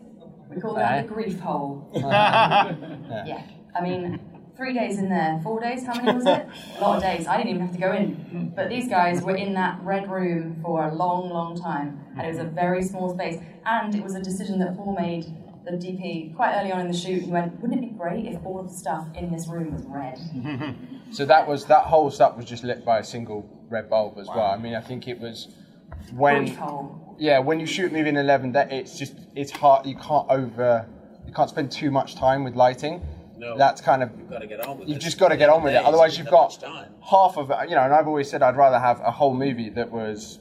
we call that the grief hole. yeah. yeah, I mean, three days in there, four days. How many was it? A lot of days. I didn't even have to go in, but these guys were in that red room for a long, long time, and it was a very small space. And it was a decision that Paul made. The DP quite early on in the shoot, he went, "Wouldn't it be great if all of the stuff in this room was red?" So that was that whole stuff was just lit by a single red bulb as well. I mean, I think it was when yeah, when you shoot a movie in eleven, that it's just it's hard. You can't over, you can't spend too much time with lighting. No. That's kind of You've got to get on with you've it. just got to get on with it. Otherwise, you you've got half of it. You know, and I've always said I'd rather have a whole movie that was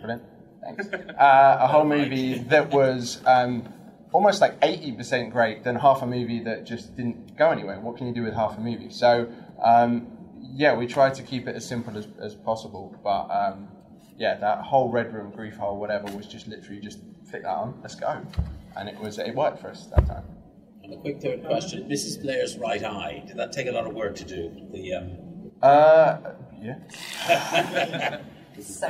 brilliant. Thanks. Uh, a whole movie that was um, almost like eighty percent great than half a movie that just didn't go anywhere. What can you do with half a movie? So um, yeah, we tried to keep it as simple as, as possible, but um, yeah, that whole red room grief hole, whatever, was just literally just flick that on, let's go, and it was it worked for us that time. And a quick third question: Mrs. Blair's right eye. Did that take a lot of work to do? The um... Uh, yeah. So,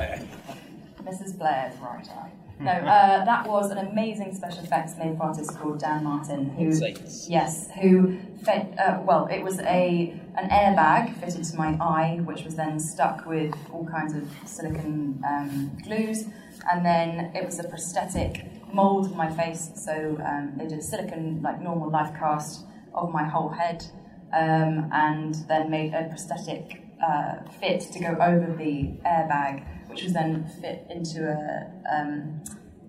Mrs. Blair's right eye. No, uh, that was an amazing special effects makeup artist called Dan Martin, who Saints. yes, who fit, uh, well, it was a an airbag fitted to my eye, which was then stuck with all kinds of silicon um, glues, and then it was a prosthetic mold of my face. So um, they did a silicon like normal life cast of my whole head, um, and then made a prosthetic uh, fit to go over the airbag, which was then fit into a, um,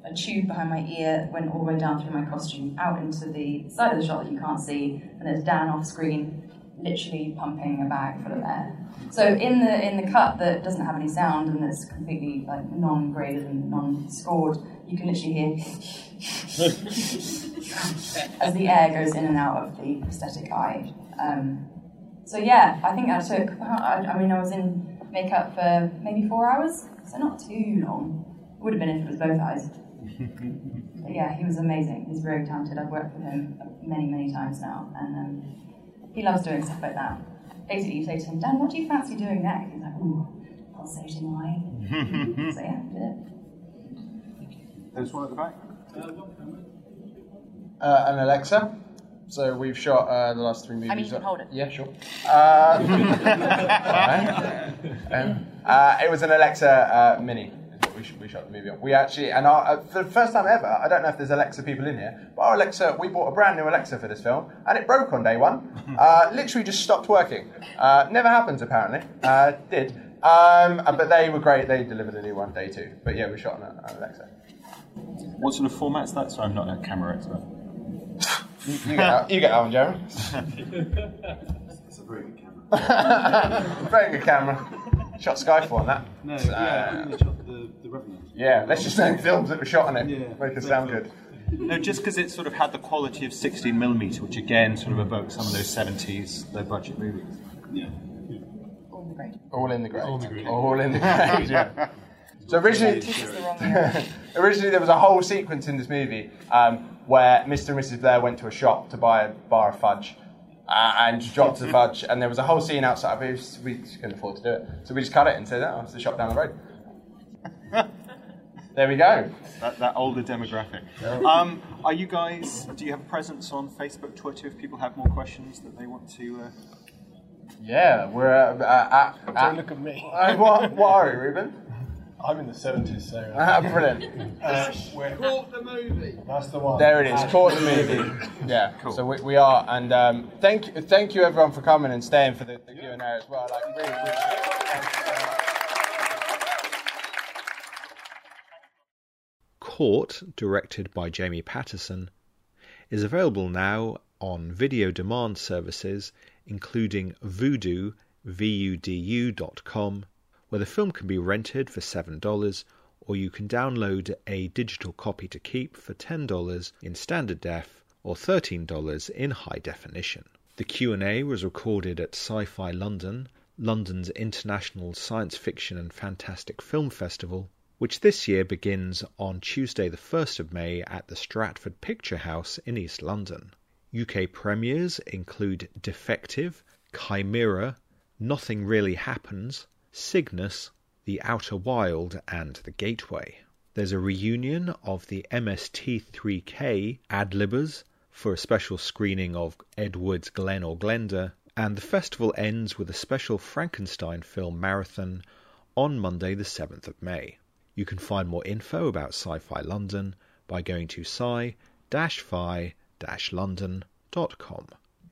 a tube behind my ear, went all the way down through my costume, out into the side of the shot that you can't see, and there's Dan off screen, literally pumping a bag full of air. So in the in the cut that doesn't have any sound and that's completely like non-graded and non-scored, you can literally hear as the air goes in and out of the prosthetic eye. Um, so yeah, I think I took. I, I mean, I was in makeup for maybe four hours, so not too long. Would have been if it was both eyes. But yeah, he was amazing. He's very talented. I've worked with him many, many times now, and um, he loves doing stuff like that. Basically, you say to him, Dan, what do you fancy doing next? He's like, ooh, pulsating eye. so yeah, did it. There's one at the back. Uh, and Alexa. So we've shot uh, the last three movies. I mean, you can hold it. Yeah, sure. Uh, alright. um, uh, it was an Alexa uh, Mini. Is what We, sh- we shot the movie on. We actually, and our, uh, for the first time ever, I don't know if there's Alexa people in here, but our Alexa, we bought a brand new Alexa for this film, and it broke on day one. Uh, literally just stopped working. Uh, never happens apparently. Uh, did. Um, uh, but they were great. They delivered a new one day two. But yeah, we shot on an an Alexa. What sort of format's that? So I'm not a camera expert. You, you get that, you get that one, Jeremy. It's a very good camera. Very good camera. Shot Skyfall on that. No, Uh, yeah, I they shot the, the Revenant. Yeah, let's just name films that were shot on it. Yeah. Make it sound good. No, just because it sort of had the quality of 16mm, which again sort of evokes some of those 70s low budget movies. Yeah. All in the grade. All in the grade. All in the grade. All in the grade, yeah. So originally, the originally there was a whole sequence in this movie um, where Mr. and Mrs. Blair went to a shop to buy a bar of fudge. Uh, and dropped the fudge, and there was a whole scene outside. We just, we just couldn't afford to do it, so we just cut it and said, "Oh, it's the shop down the road." there we go. That, that older demographic. Um, are you guys, do you have a presence on Facebook, Twitter, if people have more questions that they want to. Uh... Yeah, we're uh, uh, at. Don't look at me. Uh, what, what are you, Ruben? I'm in the 70s, so. Ah, brilliant. Uh, we're- Caught the movie. that's the one. There it is. Caught the movie. Yeah. cool. So we, we are, and um, thank you, thank you everyone for coming and staying for the, the Q and A as well. Like, really appreciate it. Thank you. Caught, directed by Jamie Patterson, is available now on video demand services including Vudu, vudu.com, where the film can be rented for $7 or you can download a digital copy to keep for $10 in standard def or $13 in high definition. The Q&A was recorded at Sci-Fi London, London's international science fiction and fantastic film festival, which this year begins on Tuesday the 1st of May at the Stratford Picture House in East London. UK premieres include Defective, Chimera, Nothing Really Happens, Cygnus, The Outer Wild, and The Gateway. There's a reunion of the MST3K ad-libbers for a special screening of Ed Wood's Glen or Glenda, and the festival ends with a special Frankenstein film marathon on Monday the 7th of May. You can find more info about Sci-Fi London by going to sci-fi-london.com.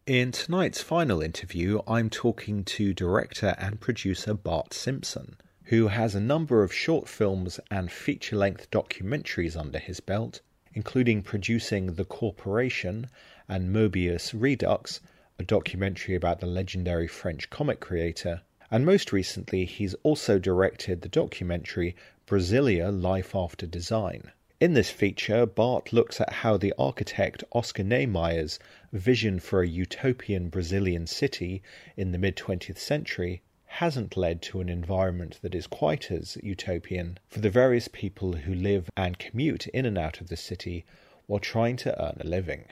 In tonight's final interview, I'm talking to director and producer Bart Simpson, who has a number of short films and feature length documentaries under his belt, including producing The Corporation and Moebius Redux, a documentary about the legendary French comic creator, and most recently, he's also directed the documentary Brasilia Life After Design. In this feature, Bart looks at how the architect Oscar Niemeyer's vision for a utopian Brazilian city in the mid 20th century hasn't led to an environment that is quite as utopian for the various people who live and commute in and out of the city while trying to earn a living.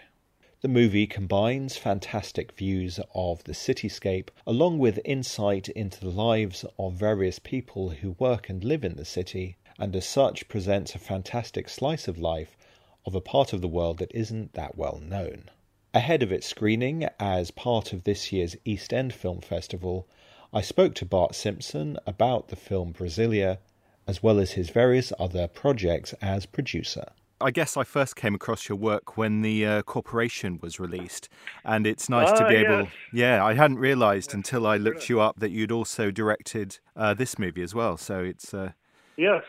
The movie combines fantastic views of the cityscape along with insight into the lives of various people who work and live in the city, and as such presents a fantastic slice of life of a part of the world that isn't that well known. Ahead of its screening as part of this year's East End Film Festival, I spoke to Bart Simpson about the film Brasilia, as well as his various other projects as producer. I guess I first came across your work when the uh, corporation was released, and it's nice to Ah, be able. yes. Yeah, I hadn't realised until I looked you up that you'd also directed uh, this movie as well. So it's uh, Yes,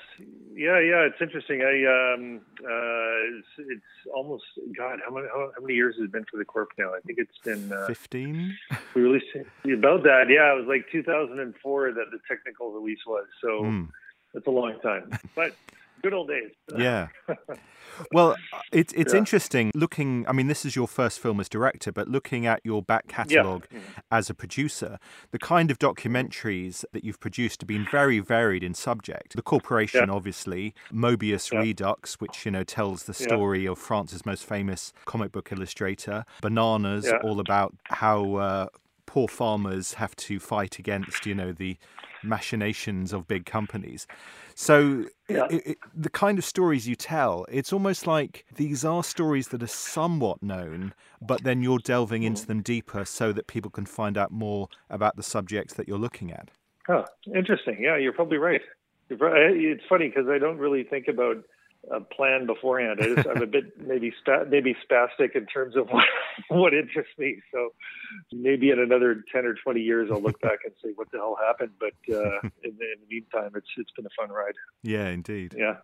yeah, yeah. It's interesting. I um, uh, it's, it's almost God. How many how, how many years has it been for the corp now? I think it's been uh, fifteen. we released about that. Yeah, it was like 2004 that the technical release was. So Hmm. it's a long time, but good old days. Yeah. Well, it's it's Yeah. interesting looking. I mean, this is your first film as director, but looking at your back catalogue as a producer, the kind of documentaries that you've produced have been very varied in subject. The Corporation, Yeah. obviously, Moebius Redux, which you know tells the Yeah. story of France's most famous comic book illustrator. Bananas, Yeah. all about how. Uh, Poor farmers have to fight against, you know, the machinations of big companies. So Yeah. it, it, the kind of stories you tell, it's almost like these are stories that are somewhat known, but then you're delving Mm-hmm. into them deeper so that people can find out more about the subjects that you're looking at. Oh, interesting. Yeah, you're probably right. You're It's funny because I don't really think about a plan beforehand. I just, I'm a bit maybe spa- maybe spastic in terms of what, what interests me. So maybe in another ten or twenty years, I'll look back and say what the hell happened. But uh, in, the, in the meantime, it's it's been a fun ride. Yeah, indeed. Yeah,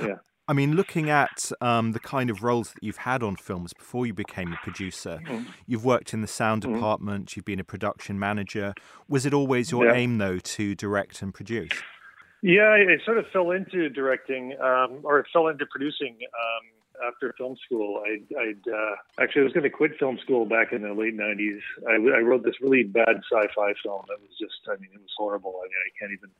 yeah. I mean, looking at um, the kind of roles that you've had on films before you became a producer, Mhm. you've worked in the sound Mhm. department, you've been a production manager. Was it always your Yeah. aim, though, to direct and produce? Yeah, I, I sort of fell into directing, um, or fell into producing um, after film school. I, I'd uh, actually I was going to quit film school back in the late '90s. I, I wrote this really bad sci-fi film that was just, I mean, it was horrible. I mean, I can't even.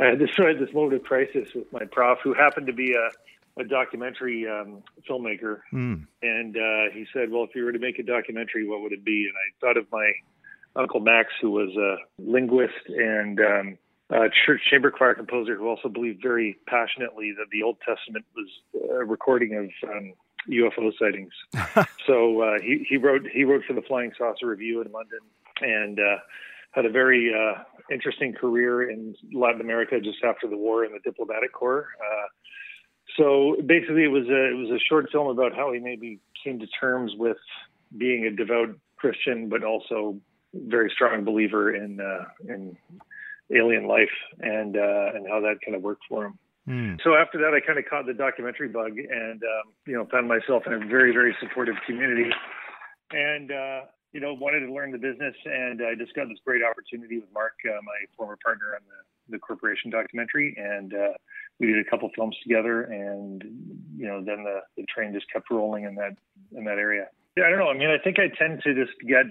I had this I had this moment of crisis with my prof, who happened to be a, a documentary um, filmmaker, Mm. and uh, he said, "Well, if you were to make a documentary, what would it be?" And I thought of my uncle Max, who was a linguist and um, a church chamber choir composer, who also believed very passionately that the Old Testament was a recording of um, UFO sightings. so uh, he he wrote he wrote for the Flying Saucer Review in London, and uh, had a very uh, interesting career in Latin America just after the war in the diplomatic corps. Uh, so basically, it was a it was a short film about how he maybe came to terms with being a devout Christian, but also very strong believer in uh, in alien life and uh, and how that kind of worked for him. Mm. So after that, I kind of caught the documentary bug, and um, you know, found myself in a very, very supportive community, and uh, you know, wanted to learn the business. And I just got this great opportunity with Mark, uh, my former partner on the the corporation documentary, and uh, we did a couple films together. And you know, then the the train just kept rolling in that in that area. Yeah, I don't know. I mean, I think I tend to just get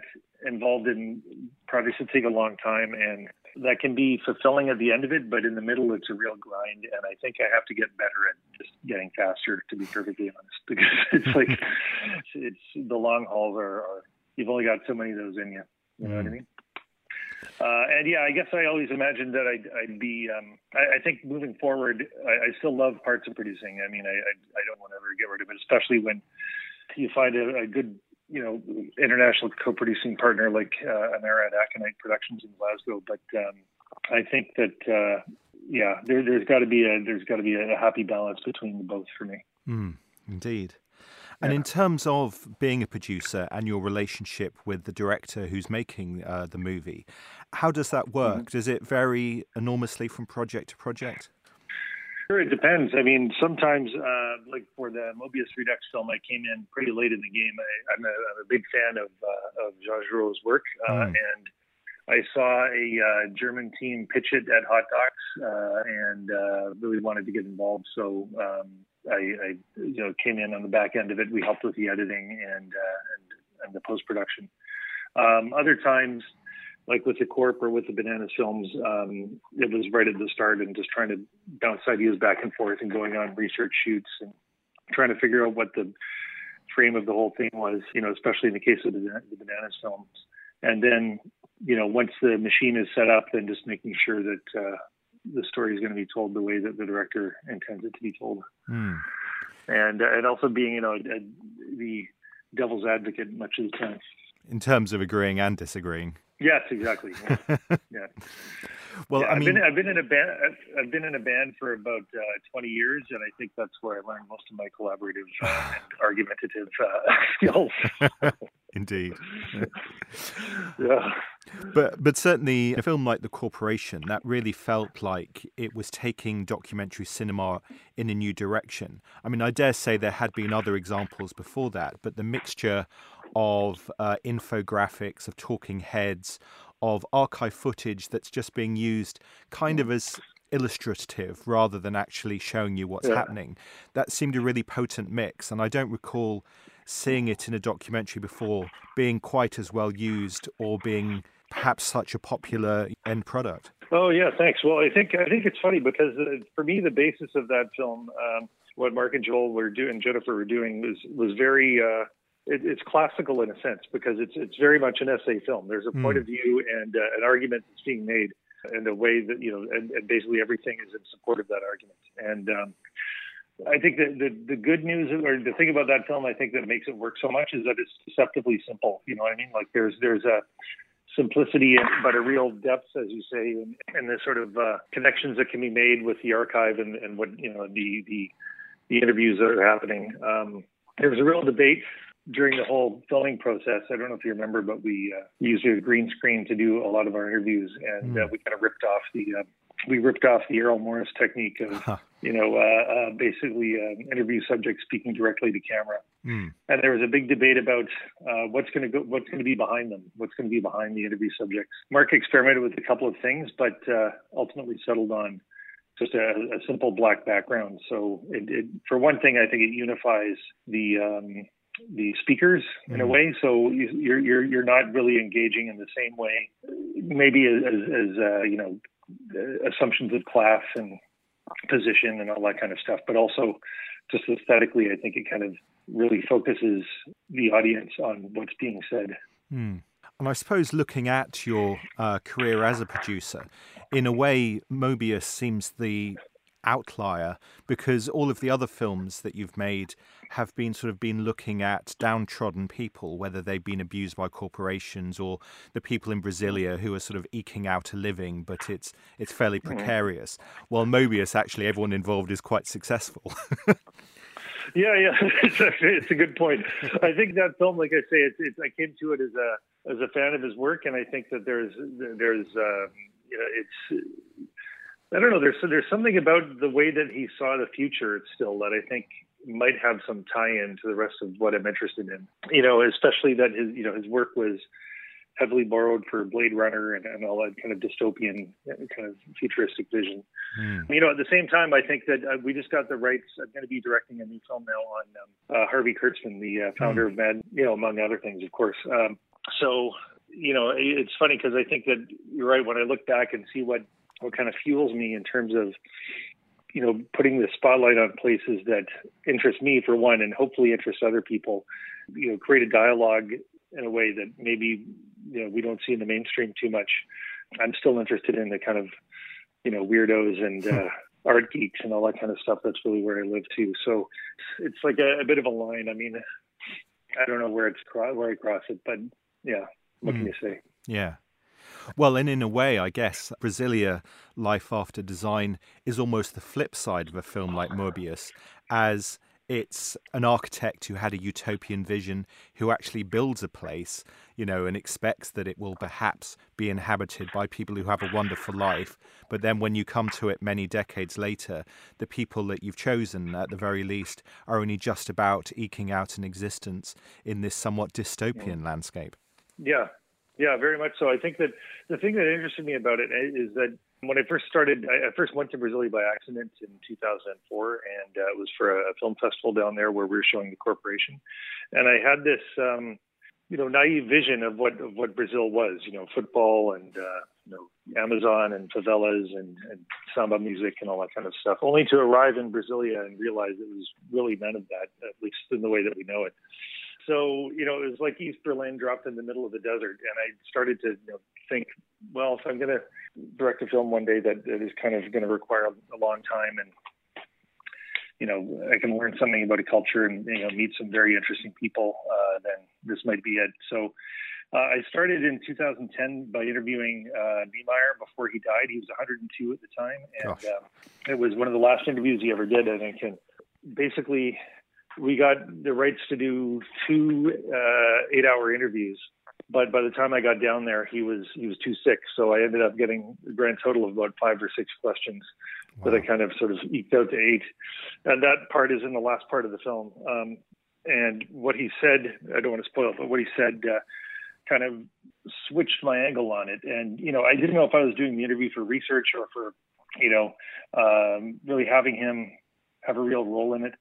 involved in projects that take a long time and that can be fulfilling at the end of it, but in the middle, it's a real grind. And I think I have to get better at just getting faster, to be perfectly honest, because it's like it's, it's the long hauls are, are you've only got so many of those in you. You know what I mean? Uh, and yeah, I guess I always imagined that I'd, I'd be. Um, I, I think moving forward, I, I still love parts of producing. I mean, I, I, I don't want to ever get rid of it, especially when you find a, a good, you know, international co-producing partner like uh, Amara at Aconite Productions in Glasgow. But um, I think that uh, yeah, there, there's got to be a there's got to be a happy balance between the both for me. Mm, indeed. And in terms of being a producer and your relationship with the director who's making uh, the movie, how does that work? Does it vary enormously from project to project? Sure, it depends. I mean, sometimes, uh, like for the Moebius Redux film, I came in pretty late in the game. I, I'm, a, I'm a big fan of uh, of Jean Giraud's work, uh, Mm. and I saw a uh, German team pitch it at Hot Docs, uh, and uh, really wanted to get involved. So um, I, I, you know, came in on the back end of it. We helped with the editing and uh, and, and the post production. Um, other times, like with the Corp or with the banana films, um, it was right at the start and just trying to bounce ideas back and forth and going on research shoots and trying to figure out what the frame of the whole thing was, you know, especially in the case of the, the Bananas films. And then, you know, once the machine is set up, then just making sure that uh, the story is going to be told the way that the director intends it to be told. Hmm. And uh, and also being, you know, a, a, the devil's advocate much of the time. In terms of agreeing and disagreeing. Yes, exactly. Yeah. yeah. Well, yeah, I mean, I've been, I've been in a band. I've, I've been in a band for about uh, 20 years, and I think that's where I learned most of my collaborative uh, and argumentative uh, skills. Indeed. yeah. But but certainly a film like The Corporation that really felt like it was taking documentary cinema in a new direction. I mean, I dare say there had been other examples before that, but the mixture of uh, infographics, of talking heads, of archive footage that's just being used kind of as illustrative rather than actually showing you what's Yeah. happening. That seemed a really potent mix, and I don't recall seeing it in a documentary before being quite as well used or being perhaps such a popular end product. Oh yeah, thanks. Well, I think I think it's funny because uh, for me the basis of that film, um, what Mark and Joel were doing, Jennifer were doing, was was very. Uh, it, it's classical in a sense because it's it's very much an essay film. There's a point Hmm. of view and uh, an argument that's being made, and a way that you know, and, and basically everything is in support of that argument. And um, I think that the the good news or the thing about that film, I think that makes it work so much is that it's deceptively simple. You know what I mean? Like there's there's a simplicity but a real depth, as you say, and, and the sort of uh, connections that can be made with the archive and, and what you know the the the interviews that are happening. Um, there was a real debate during the whole filming process. I don't know if you remember, but we uh, used a green screen to do a lot of our interviews, and uh, we kind of ripped off the uh, we ripped off the Errol Morris technique of you know uh, uh, basically uh, interview subjects speaking directly to camera. Mm. And there was a big debate about uh, what's going to go, what's going to be behind them, what's going to be behind the interview subjects. Mark experimented with a couple of things, but uh, ultimately settled on just a, a simple black background. So, it, it, for one thing, I think it unifies the um, the speakers in a Mm. way. So you, you're you're you're not really engaging in the same way, maybe as as, uh, you know assumptions of class and position and all that kind of stuff, but also just aesthetically, I think it kind of really focuses the audience on what's being said. Hmm. And I suppose looking at your uh, career as a producer, in a way, Moebius seems the outlier because all of the other films that you've made have been sort of been looking at downtrodden people, whether they've been abused by corporations or the people in Brasilia who are sort of eking out a living, but it's it's fairly Mhm. precarious. While Moebius, actually, everyone involved is quite successful. Yeah, yeah, it's a, it's a good point. I think that film, like I say, it's, it's I came to it as a as a fan of his work, and I think that there's there's um, you know it's I don't know there's there's something about the way that he saw the future still that I think might have some tie-in to the rest of what I'm interested in. You know, especially that his you know his work was heavily borrowed for Blade Runner and, and all that kind of dystopian kind of futuristic vision. You know, at the same time, I think that uh, we just got the rights. I'm going to be directing a new film now on um, uh, Harvey Kurtzman, the uh, founder of Mad, you know, among other things, of course. Um, so, you know, it- it's funny because I think that you're right. When I look back and see what what kind of fuels me in terms of, you know, putting the spotlight on places that interest me for one, and hopefully interest other people. You know, create a dialogue in a way that maybe you know we don't see in the mainstream too much. I'm still interested in the kind of you know weirdos and uh, art geeks and all that kind of stuff. That's really where I live too. So it's like a, a bit of a line. I mean, I don't know where it's where I cross it, but yeah, what can Mm. you say? Yeah. Well, and in a way, I guess Brasilia Life After Design is almost the flip side of a film like Moebius, as it's an architect who had a utopian vision who actually builds a place, you know, and expects that it will perhaps be inhabited by people who have a wonderful life. But then when you come to it many decades later, the people that you've chosen, at the very least, are only just about eking out an existence in this somewhat dystopian mm. landscape. Yeah, yeah, very much so. I think that the thing that interested me about it is that when I first started, I first went to Brasilia by accident in 2004, and uh, it was for a, a film festival down there where we were showing the corporation, and I had this, um, you know, naive vision of what of what Brazil was, you know, football and uh, you know Amazon and favelas and, and samba music and all that kind of stuff. Only to arrive in Brasilia and realize it was really none of that, at least in the way that we know it. So you know, it was like East Berlin dropped in the middle of the desert, and I started to you know, think, well, if I'm going to direct a film one day that, that is kind of going to require a long time, and you know, I can learn something about a culture and you know meet some very interesting people, uh, then this might be it. So. Uh, I started in 2010 by interviewing uh, Niemeyer before he died. He was 102 at the time, and um, it was one of the last interviews he ever did. I think, and basically, we got the rights to do two uh, eight-hour interviews. But by the time I got down there, he was he was too sick. So I ended up getting a grand total of about five or six questions wow. that I kind of sort of eked out to eight. And that part is in the last part of the film. Um, and what he said, I don't want to spoil it, but what he said uh, kind of switched my angle on it. And you know, I didn't know if I was doing the interview for research or for you know um, really having him have a real role in it.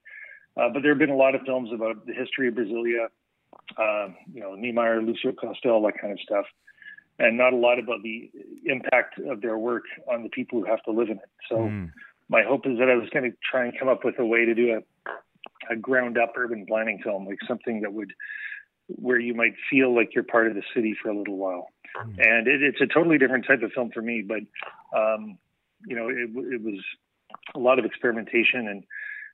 Uh, but there have been a lot of films about the history of Brasilia, uh, you know, Niemeyer, Lucio Costa, that kind of stuff, and not a lot about the impact of their work on the people who have to live in it. So mm. my hope is that I was going to try and come up with a way to do a, a ground up urban planning film, like something that would where you might feel like you're part of the city for a little while. Mm. And it, it's a totally different type of film for me, but um, you know, it, it was a lot of experimentation and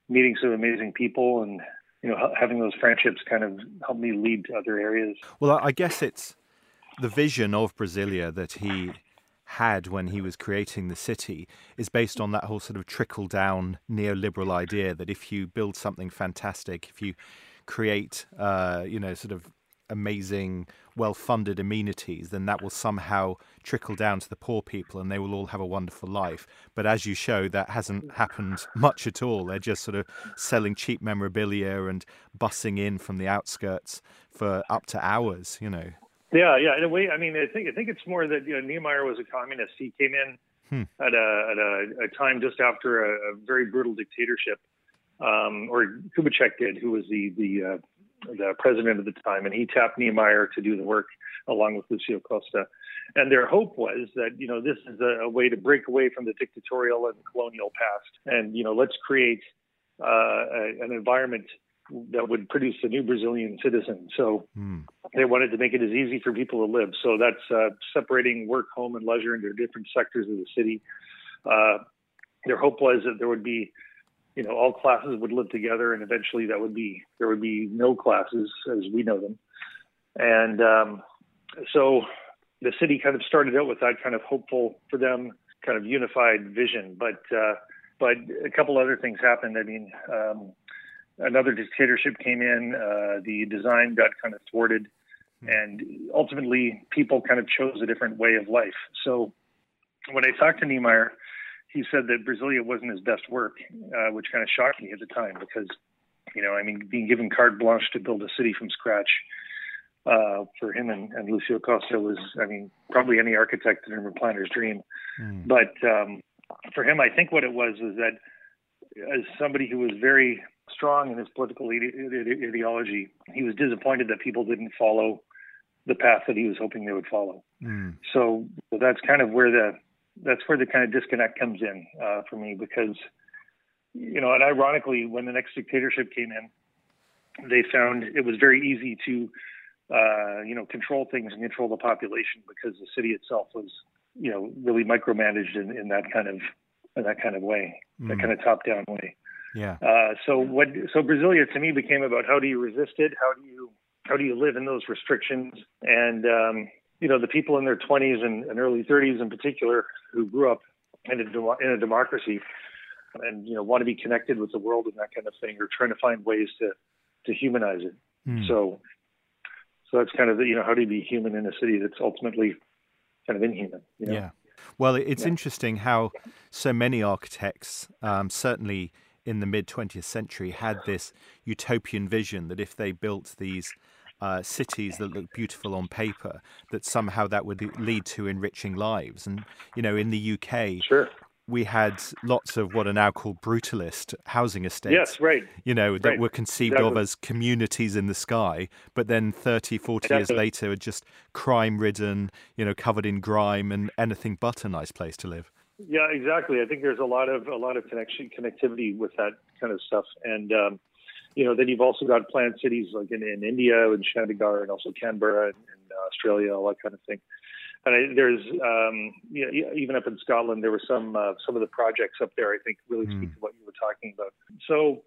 meeting some amazing people and you know having those friendships kind of helped me lead to other areas. Well, I guess it's the vision of Brasilia that he had when he was creating the city is based on that whole sort of trickle down neoliberal idea that if you build something fantastic, if you create, uh, you know, sort of amazing, well funded amenities, then that will somehow trickle down to the poor people and they will all have a wonderful life. But as you show, that hasn't happened much at all. They're just sort of selling cheap memorabilia and bussing in from the outskirts for up to hours, you know. Yeah, yeah. In a way, I mean, I think I think it's more that you know Niemeyer was a communist. He came in hmm. at a at a, a, time just after a, a very brutal dictatorship, um, or Kubitschek did, who was the the uh, the president at the time, and he tapped Niemeyer to do the work along with Lucio Costa. And their hope was that you know this is a, a way to break away from the dictatorial and colonial past, and you know let's create uh, a, an environment that would produce a new Brazilian citizen. So mm. they wanted to make it as easy for people to live. So that's uh, separating work, home, and leisure into different sectors of the city. Uh, their hope was that there would be you know all classes would live together and eventually that would be there would be no classes as we know them. And um, so the city kind of started out with that kind of hopeful for them kind of unified vision. But uh, but a couple other things happened. I mean um, another dictatorship came in uh, the design got kind of thwarted and ultimately people kind of chose a different way of life. So when i talked to niemeyer he said that Brasilia wasn't his best work, uh, which kind of shocked me at the time because, you know, I mean, being given carte blanche to build a city from scratch uh, for him and, and Lucio Costa was, I mean, probably any architect and urban planner's dream. Mm. But um, for him, I think what it was was that as somebody who was very strong in his political ide- ideology, he was disappointed that people didn't follow the path that he was hoping they would follow. Mm. So that's kind of where the that's where the kind of disconnect comes in uh, for me because you know, and ironically, when the next dictatorship came in, they found it was very easy to uh, you know control things and control the population because the city itself was you know really micromanaged in, in that kind of in that kind of way, mm. that kind of top down way. Yeah. Uh, so what? So Brasilia to me became about how do you resist it? How do you how do you live in those restrictions? And um, you know, the people in their 20s and, and early 30s in particular who grew up in a, in a democracy and, you know, want to be connected with the world and that kind of thing are trying to find ways to, to humanize it. Mm. So, so that's kind of the, you know, how do you be human in a city that's ultimately kind of inhuman? You know? Yeah. Well, it's yeah. interesting how so many architects, um, certainly in the mid 20th century, had this utopian vision that if they built these uh, cities that look beautiful on paper, that somehow that would lead to enriching lives. And, you know, in the UK, sure. we had lots of what are now called brutalist housing estates. Yes, right. You know, that right. were conceived of as communities in the sky, but then 30, 40 years later are just crime ridden, you know, covered in grime and anything but a nice place to live. Yeah, exactly. I think there's a lot of a lot of connection connectivity with that kind of stuff, and um, you know, then you've also got planned cities like in, in India and Chandigarh and also Canberra and, and Australia, all that kind of thing. And I, there's, um, you know, even up in Scotland, there were some uh, some of the projects up there. I think really Hmm. speak to what you were talking about. So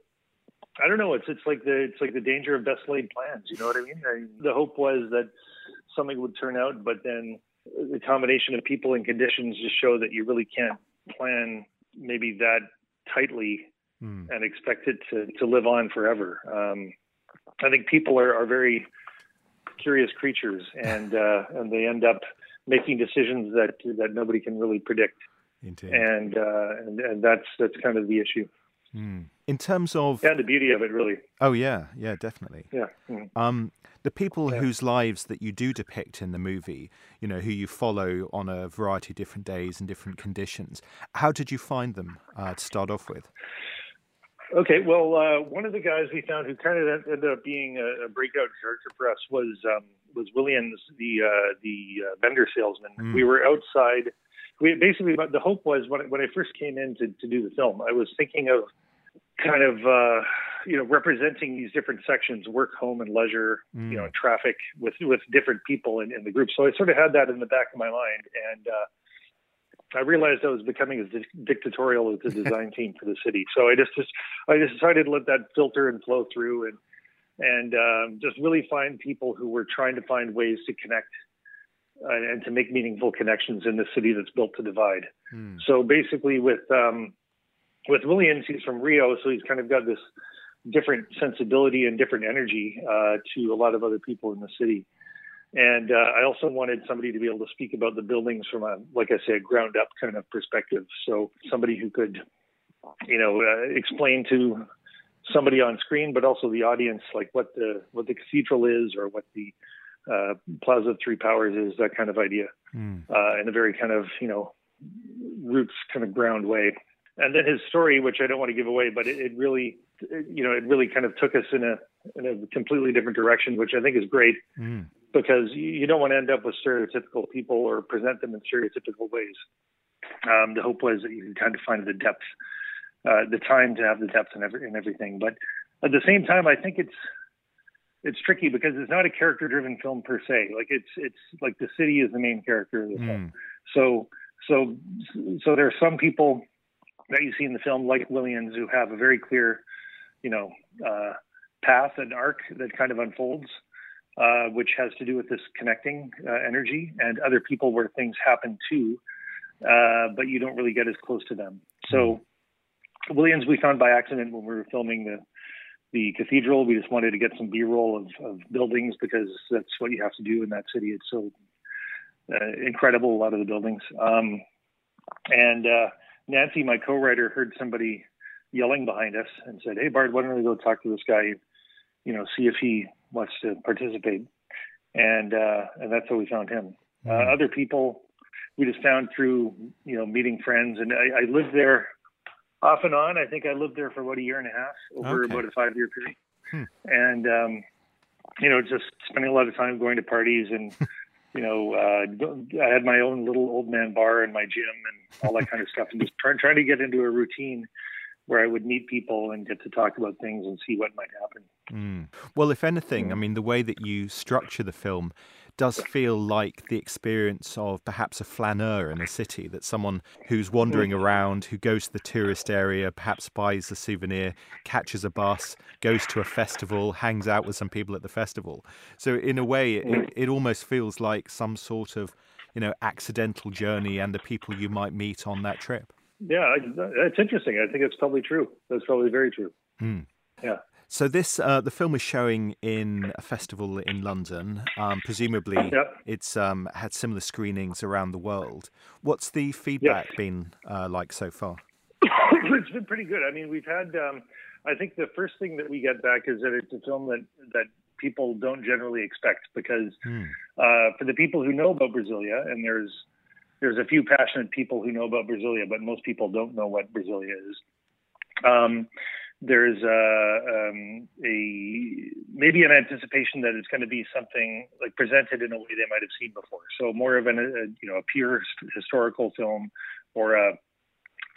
I don't know. It's it's like the it's like the danger of best laid plans. You know what I mean? I, the hope was that something would turn out, but then the combination of people and conditions just show that you really can't plan maybe that tightly Hmm. and expect it to, to live on forever. Um, I think people are, are very curious creatures, and uh, and they end up making decisions that that nobody can really predict. Indeed. And uh, and and that's that's kind of the issue. Hmm. In terms of Yeah, the beauty of it, really. Oh yeah, yeah, definitely. Yeah. Mm. Um, the people whose lives that you do depict in the movie, you know, who you follow on a variety of different days and different conditions, how did you find them uh, to start off with? Okay, well, uh, one of the guys we found who kind of ended up being a, a breakout character for us was um, was Williams, the uh, the uh, vendor salesman. Mm. We were outside. We basically the hope was when I, when I first came in to, to do the film, I was thinking of kind of uh, you know representing these different sections, work, home, and leisure, Mm. you know, traffic with with different people in, in the group. So I sort of had that in the back of my mind, and uh, I realized I was becoming as dictatorial as the design team for the city. So I just, just I just decided to let that filter and flow through, and and um, just really find people who were trying to find ways to connect uh, and to make meaningful connections in the city that's built to divide. Hmm. So basically, with um, with Williams, he's from Rio, so he's kind of got this different sensibility and different energy uh, to a lot of other people in the city. And uh, I also wanted somebody to be able to speak about the buildings from a, like I say, a ground up kind of perspective. So somebody who could, you know, uh, explain to somebody on screen, but also the audience, like what the what the cathedral is or what the uh, Plaza of Three Powers is, that kind of idea, uh, in a very kind of you know roots kind of ground way. And then his story, which I don't want to give away, but it, it really, it, you know, it really kind of took us in a in a completely different direction, which I think is great Hmm. Because you, don't want to end up with stereotypical people or present them in stereotypical ways. Um, the hope was that you could kind of find the depth, uh, the time to have the depth and every, and everything. But at the same time, I think it's it's tricky because it's not a character-driven film per se. Like it's it's like the city is the main character of the film. So so so there are some people that you see in the film, like Williams, who have a very clear, you know, uh, path and arc that kind of unfolds, uh, which has to do with this connecting uh, energy, and other people where things happen too, uh, but you don't really get as close to them. So Williams, we found by accident when we were filming the the cathedral. We just wanted to get some B-roll of, of buildings because that's what you have to do in that city. It's so uh, incredible, a lot of the buildings. Um, and uh, Nancy, my co-writer, heard somebody yelling behind us and said, "Hey, Bart, why don't we go talk to this guy? You know, see if he wants to participate." And uh, and that's how we found him. Uh, other people we just found through you know meeting friends, and I, I lived there off and on. I think I lived there for about a year and a half over Okay. about a five-year period, Hmm. and um, you know, just spending a lot of time going to parties and. You know, uh, I had my own little old man bar in my gym and all that kind of stuff, and just trying trying to get into a routine where I would meet people and get to talk about things and see what might happen. Mm. Well, if anything, I mean, the way that you structure the film does feel like the experience of perhaps a flaneur in a city, that someone who's wandering around, who goes to the tourist area, perhaps buys a souvenir, catches a bus, goes to a festival, hangs out with some people at the festival. So, in a way, it, it almost feels like some sort of, you know, accidental journey and the people you might meet on that trip. Yeah, I, that's interesting. I think it's probably true. That's probably very true. Hmm. Yeah. So this uh, the film is showing in a festival in London. Um, presumably, Yep. it's um, had similar screenings around the world. What's the feedback been uh, like so far? it's been pretty good. I mean, we've had. Um, I think the first thing that we get back is that it's a film that that people don't generally expect because Hmm. uh, for the people who know about Brasilia, and there's there's a few passionate people who know about Brasilia, but most people don't know what Brasilia is. Um, there's uh, um, a maybe an anticipation that it's going to be something like presented in a way they might have seen before. So more of an a, you know a pure historical film or a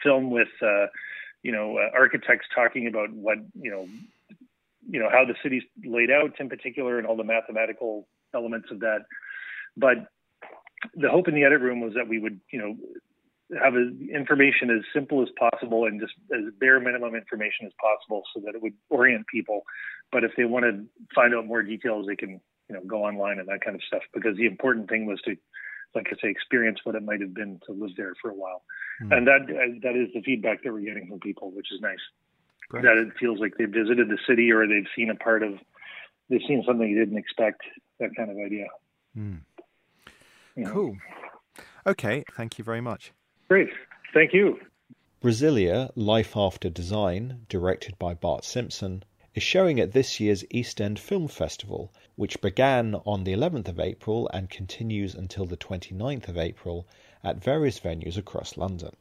film with uh, you know uh, architects talking about what you know you know how the city's laid out in particular and all the mathematical elements of that. But the hope in the edit room was that we would you know have information as simple as possible and just as bare minimum information as possible so that it would orient people. But if they want to find out more details, they can you know go online and that kind of stuff. Because the important thing was to, like I say, experience what it might have been to live there for a while, Hmm. and that that is the feedback that we're getting from people, which is nice. Great. That it feels like they visited the city or they've seen a part of, they've seen something you didn't expect. That kind of idea. You know. Cool. Okay, thank you very much. Great. Thank you. Brasilia Life After Design, directed by Bart Simpson, is showing at this year's East End Film Festival, which began on the 11th of April and continues until the 29th of April at various venues across London.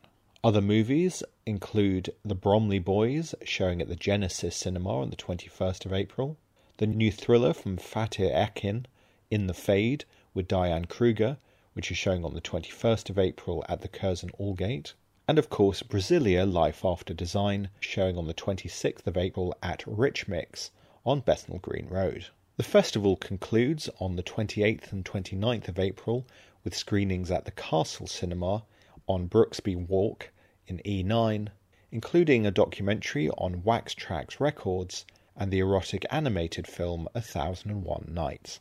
Other movies include The Bromley Boys, showing at the Genesis Cinema on the 21st of April, the new thriller from Fatih Akin, In the Fade, with Diane Kruger, which is showing on the 21st of April at the Curzon Aldgate, and of course Brasilia Life After Design, showing on the 26th of April at Rich Mix on Bethnal Green Road. The festival concludes on the 28th and 29th of April with screenings at the Castle Cinema on Brooksby Walk in E9, including a documentary on Wax Trax Records and the erotic animated film A Thousand and One Nights.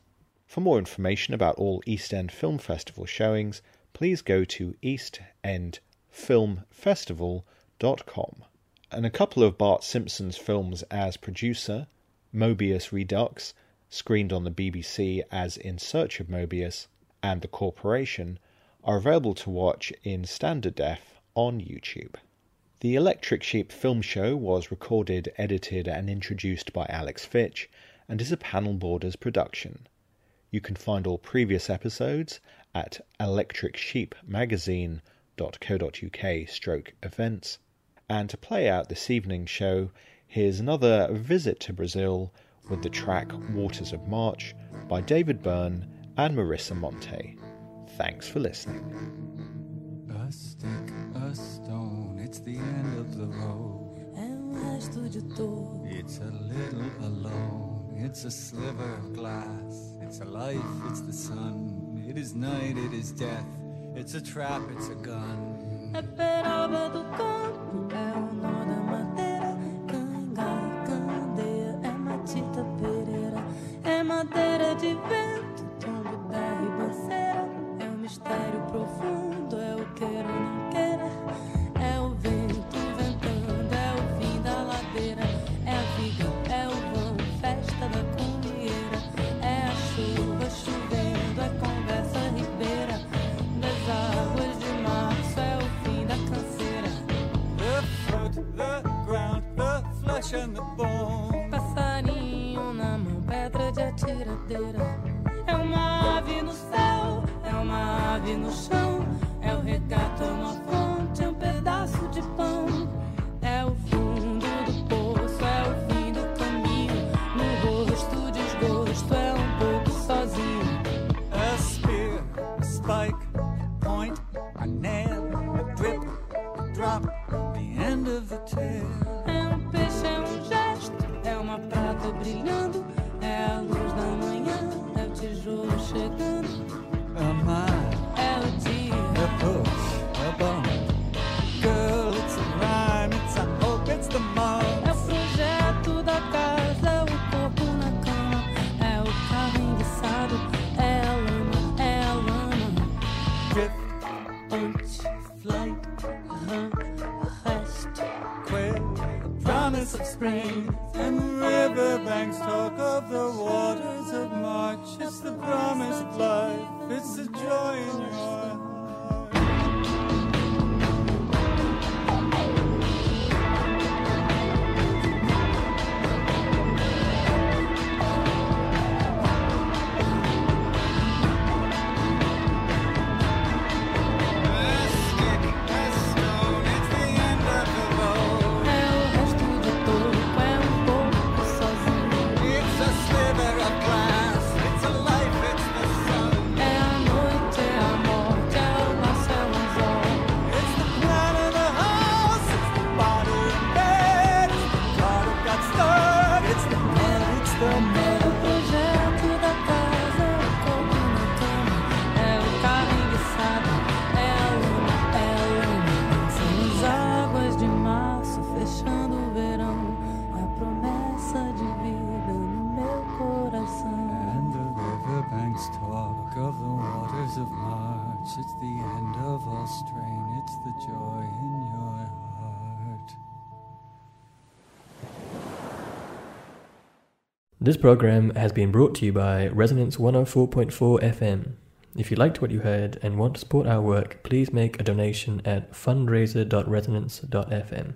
For more information about all East End Film Festival showings, please go to eastendfilmfestival.com. And a couple of Bart Simpson's films as producer, Moebius Redux, screened on the BBC as In Search of Moebius, and The Corporation, are available to watch in standard def on YouTube. The Electric Sheep Film Show was recorded, edited, and introduced by Alex Fitch and is a Panel Borders production. You can find all previous episodes at electricsheepmagazine.co.uk stroke events. And to play out this evening's show, here's another visit to Brazil with the track Waters of March by David Byrne and Marisa Monte. Thanks for listening. A stick, a stone, it's the end of the road. It's a little alone, it's a sliver of glass. It's a life, it's the sun, it is night, it is death. It's a trap, it's a gun. Campo, flesh and the bone. This program has been brought to you by Resonance 104.4 FM. If you liked what you heard and want to support our work, please make a donation at fundraiser.resonance.fm.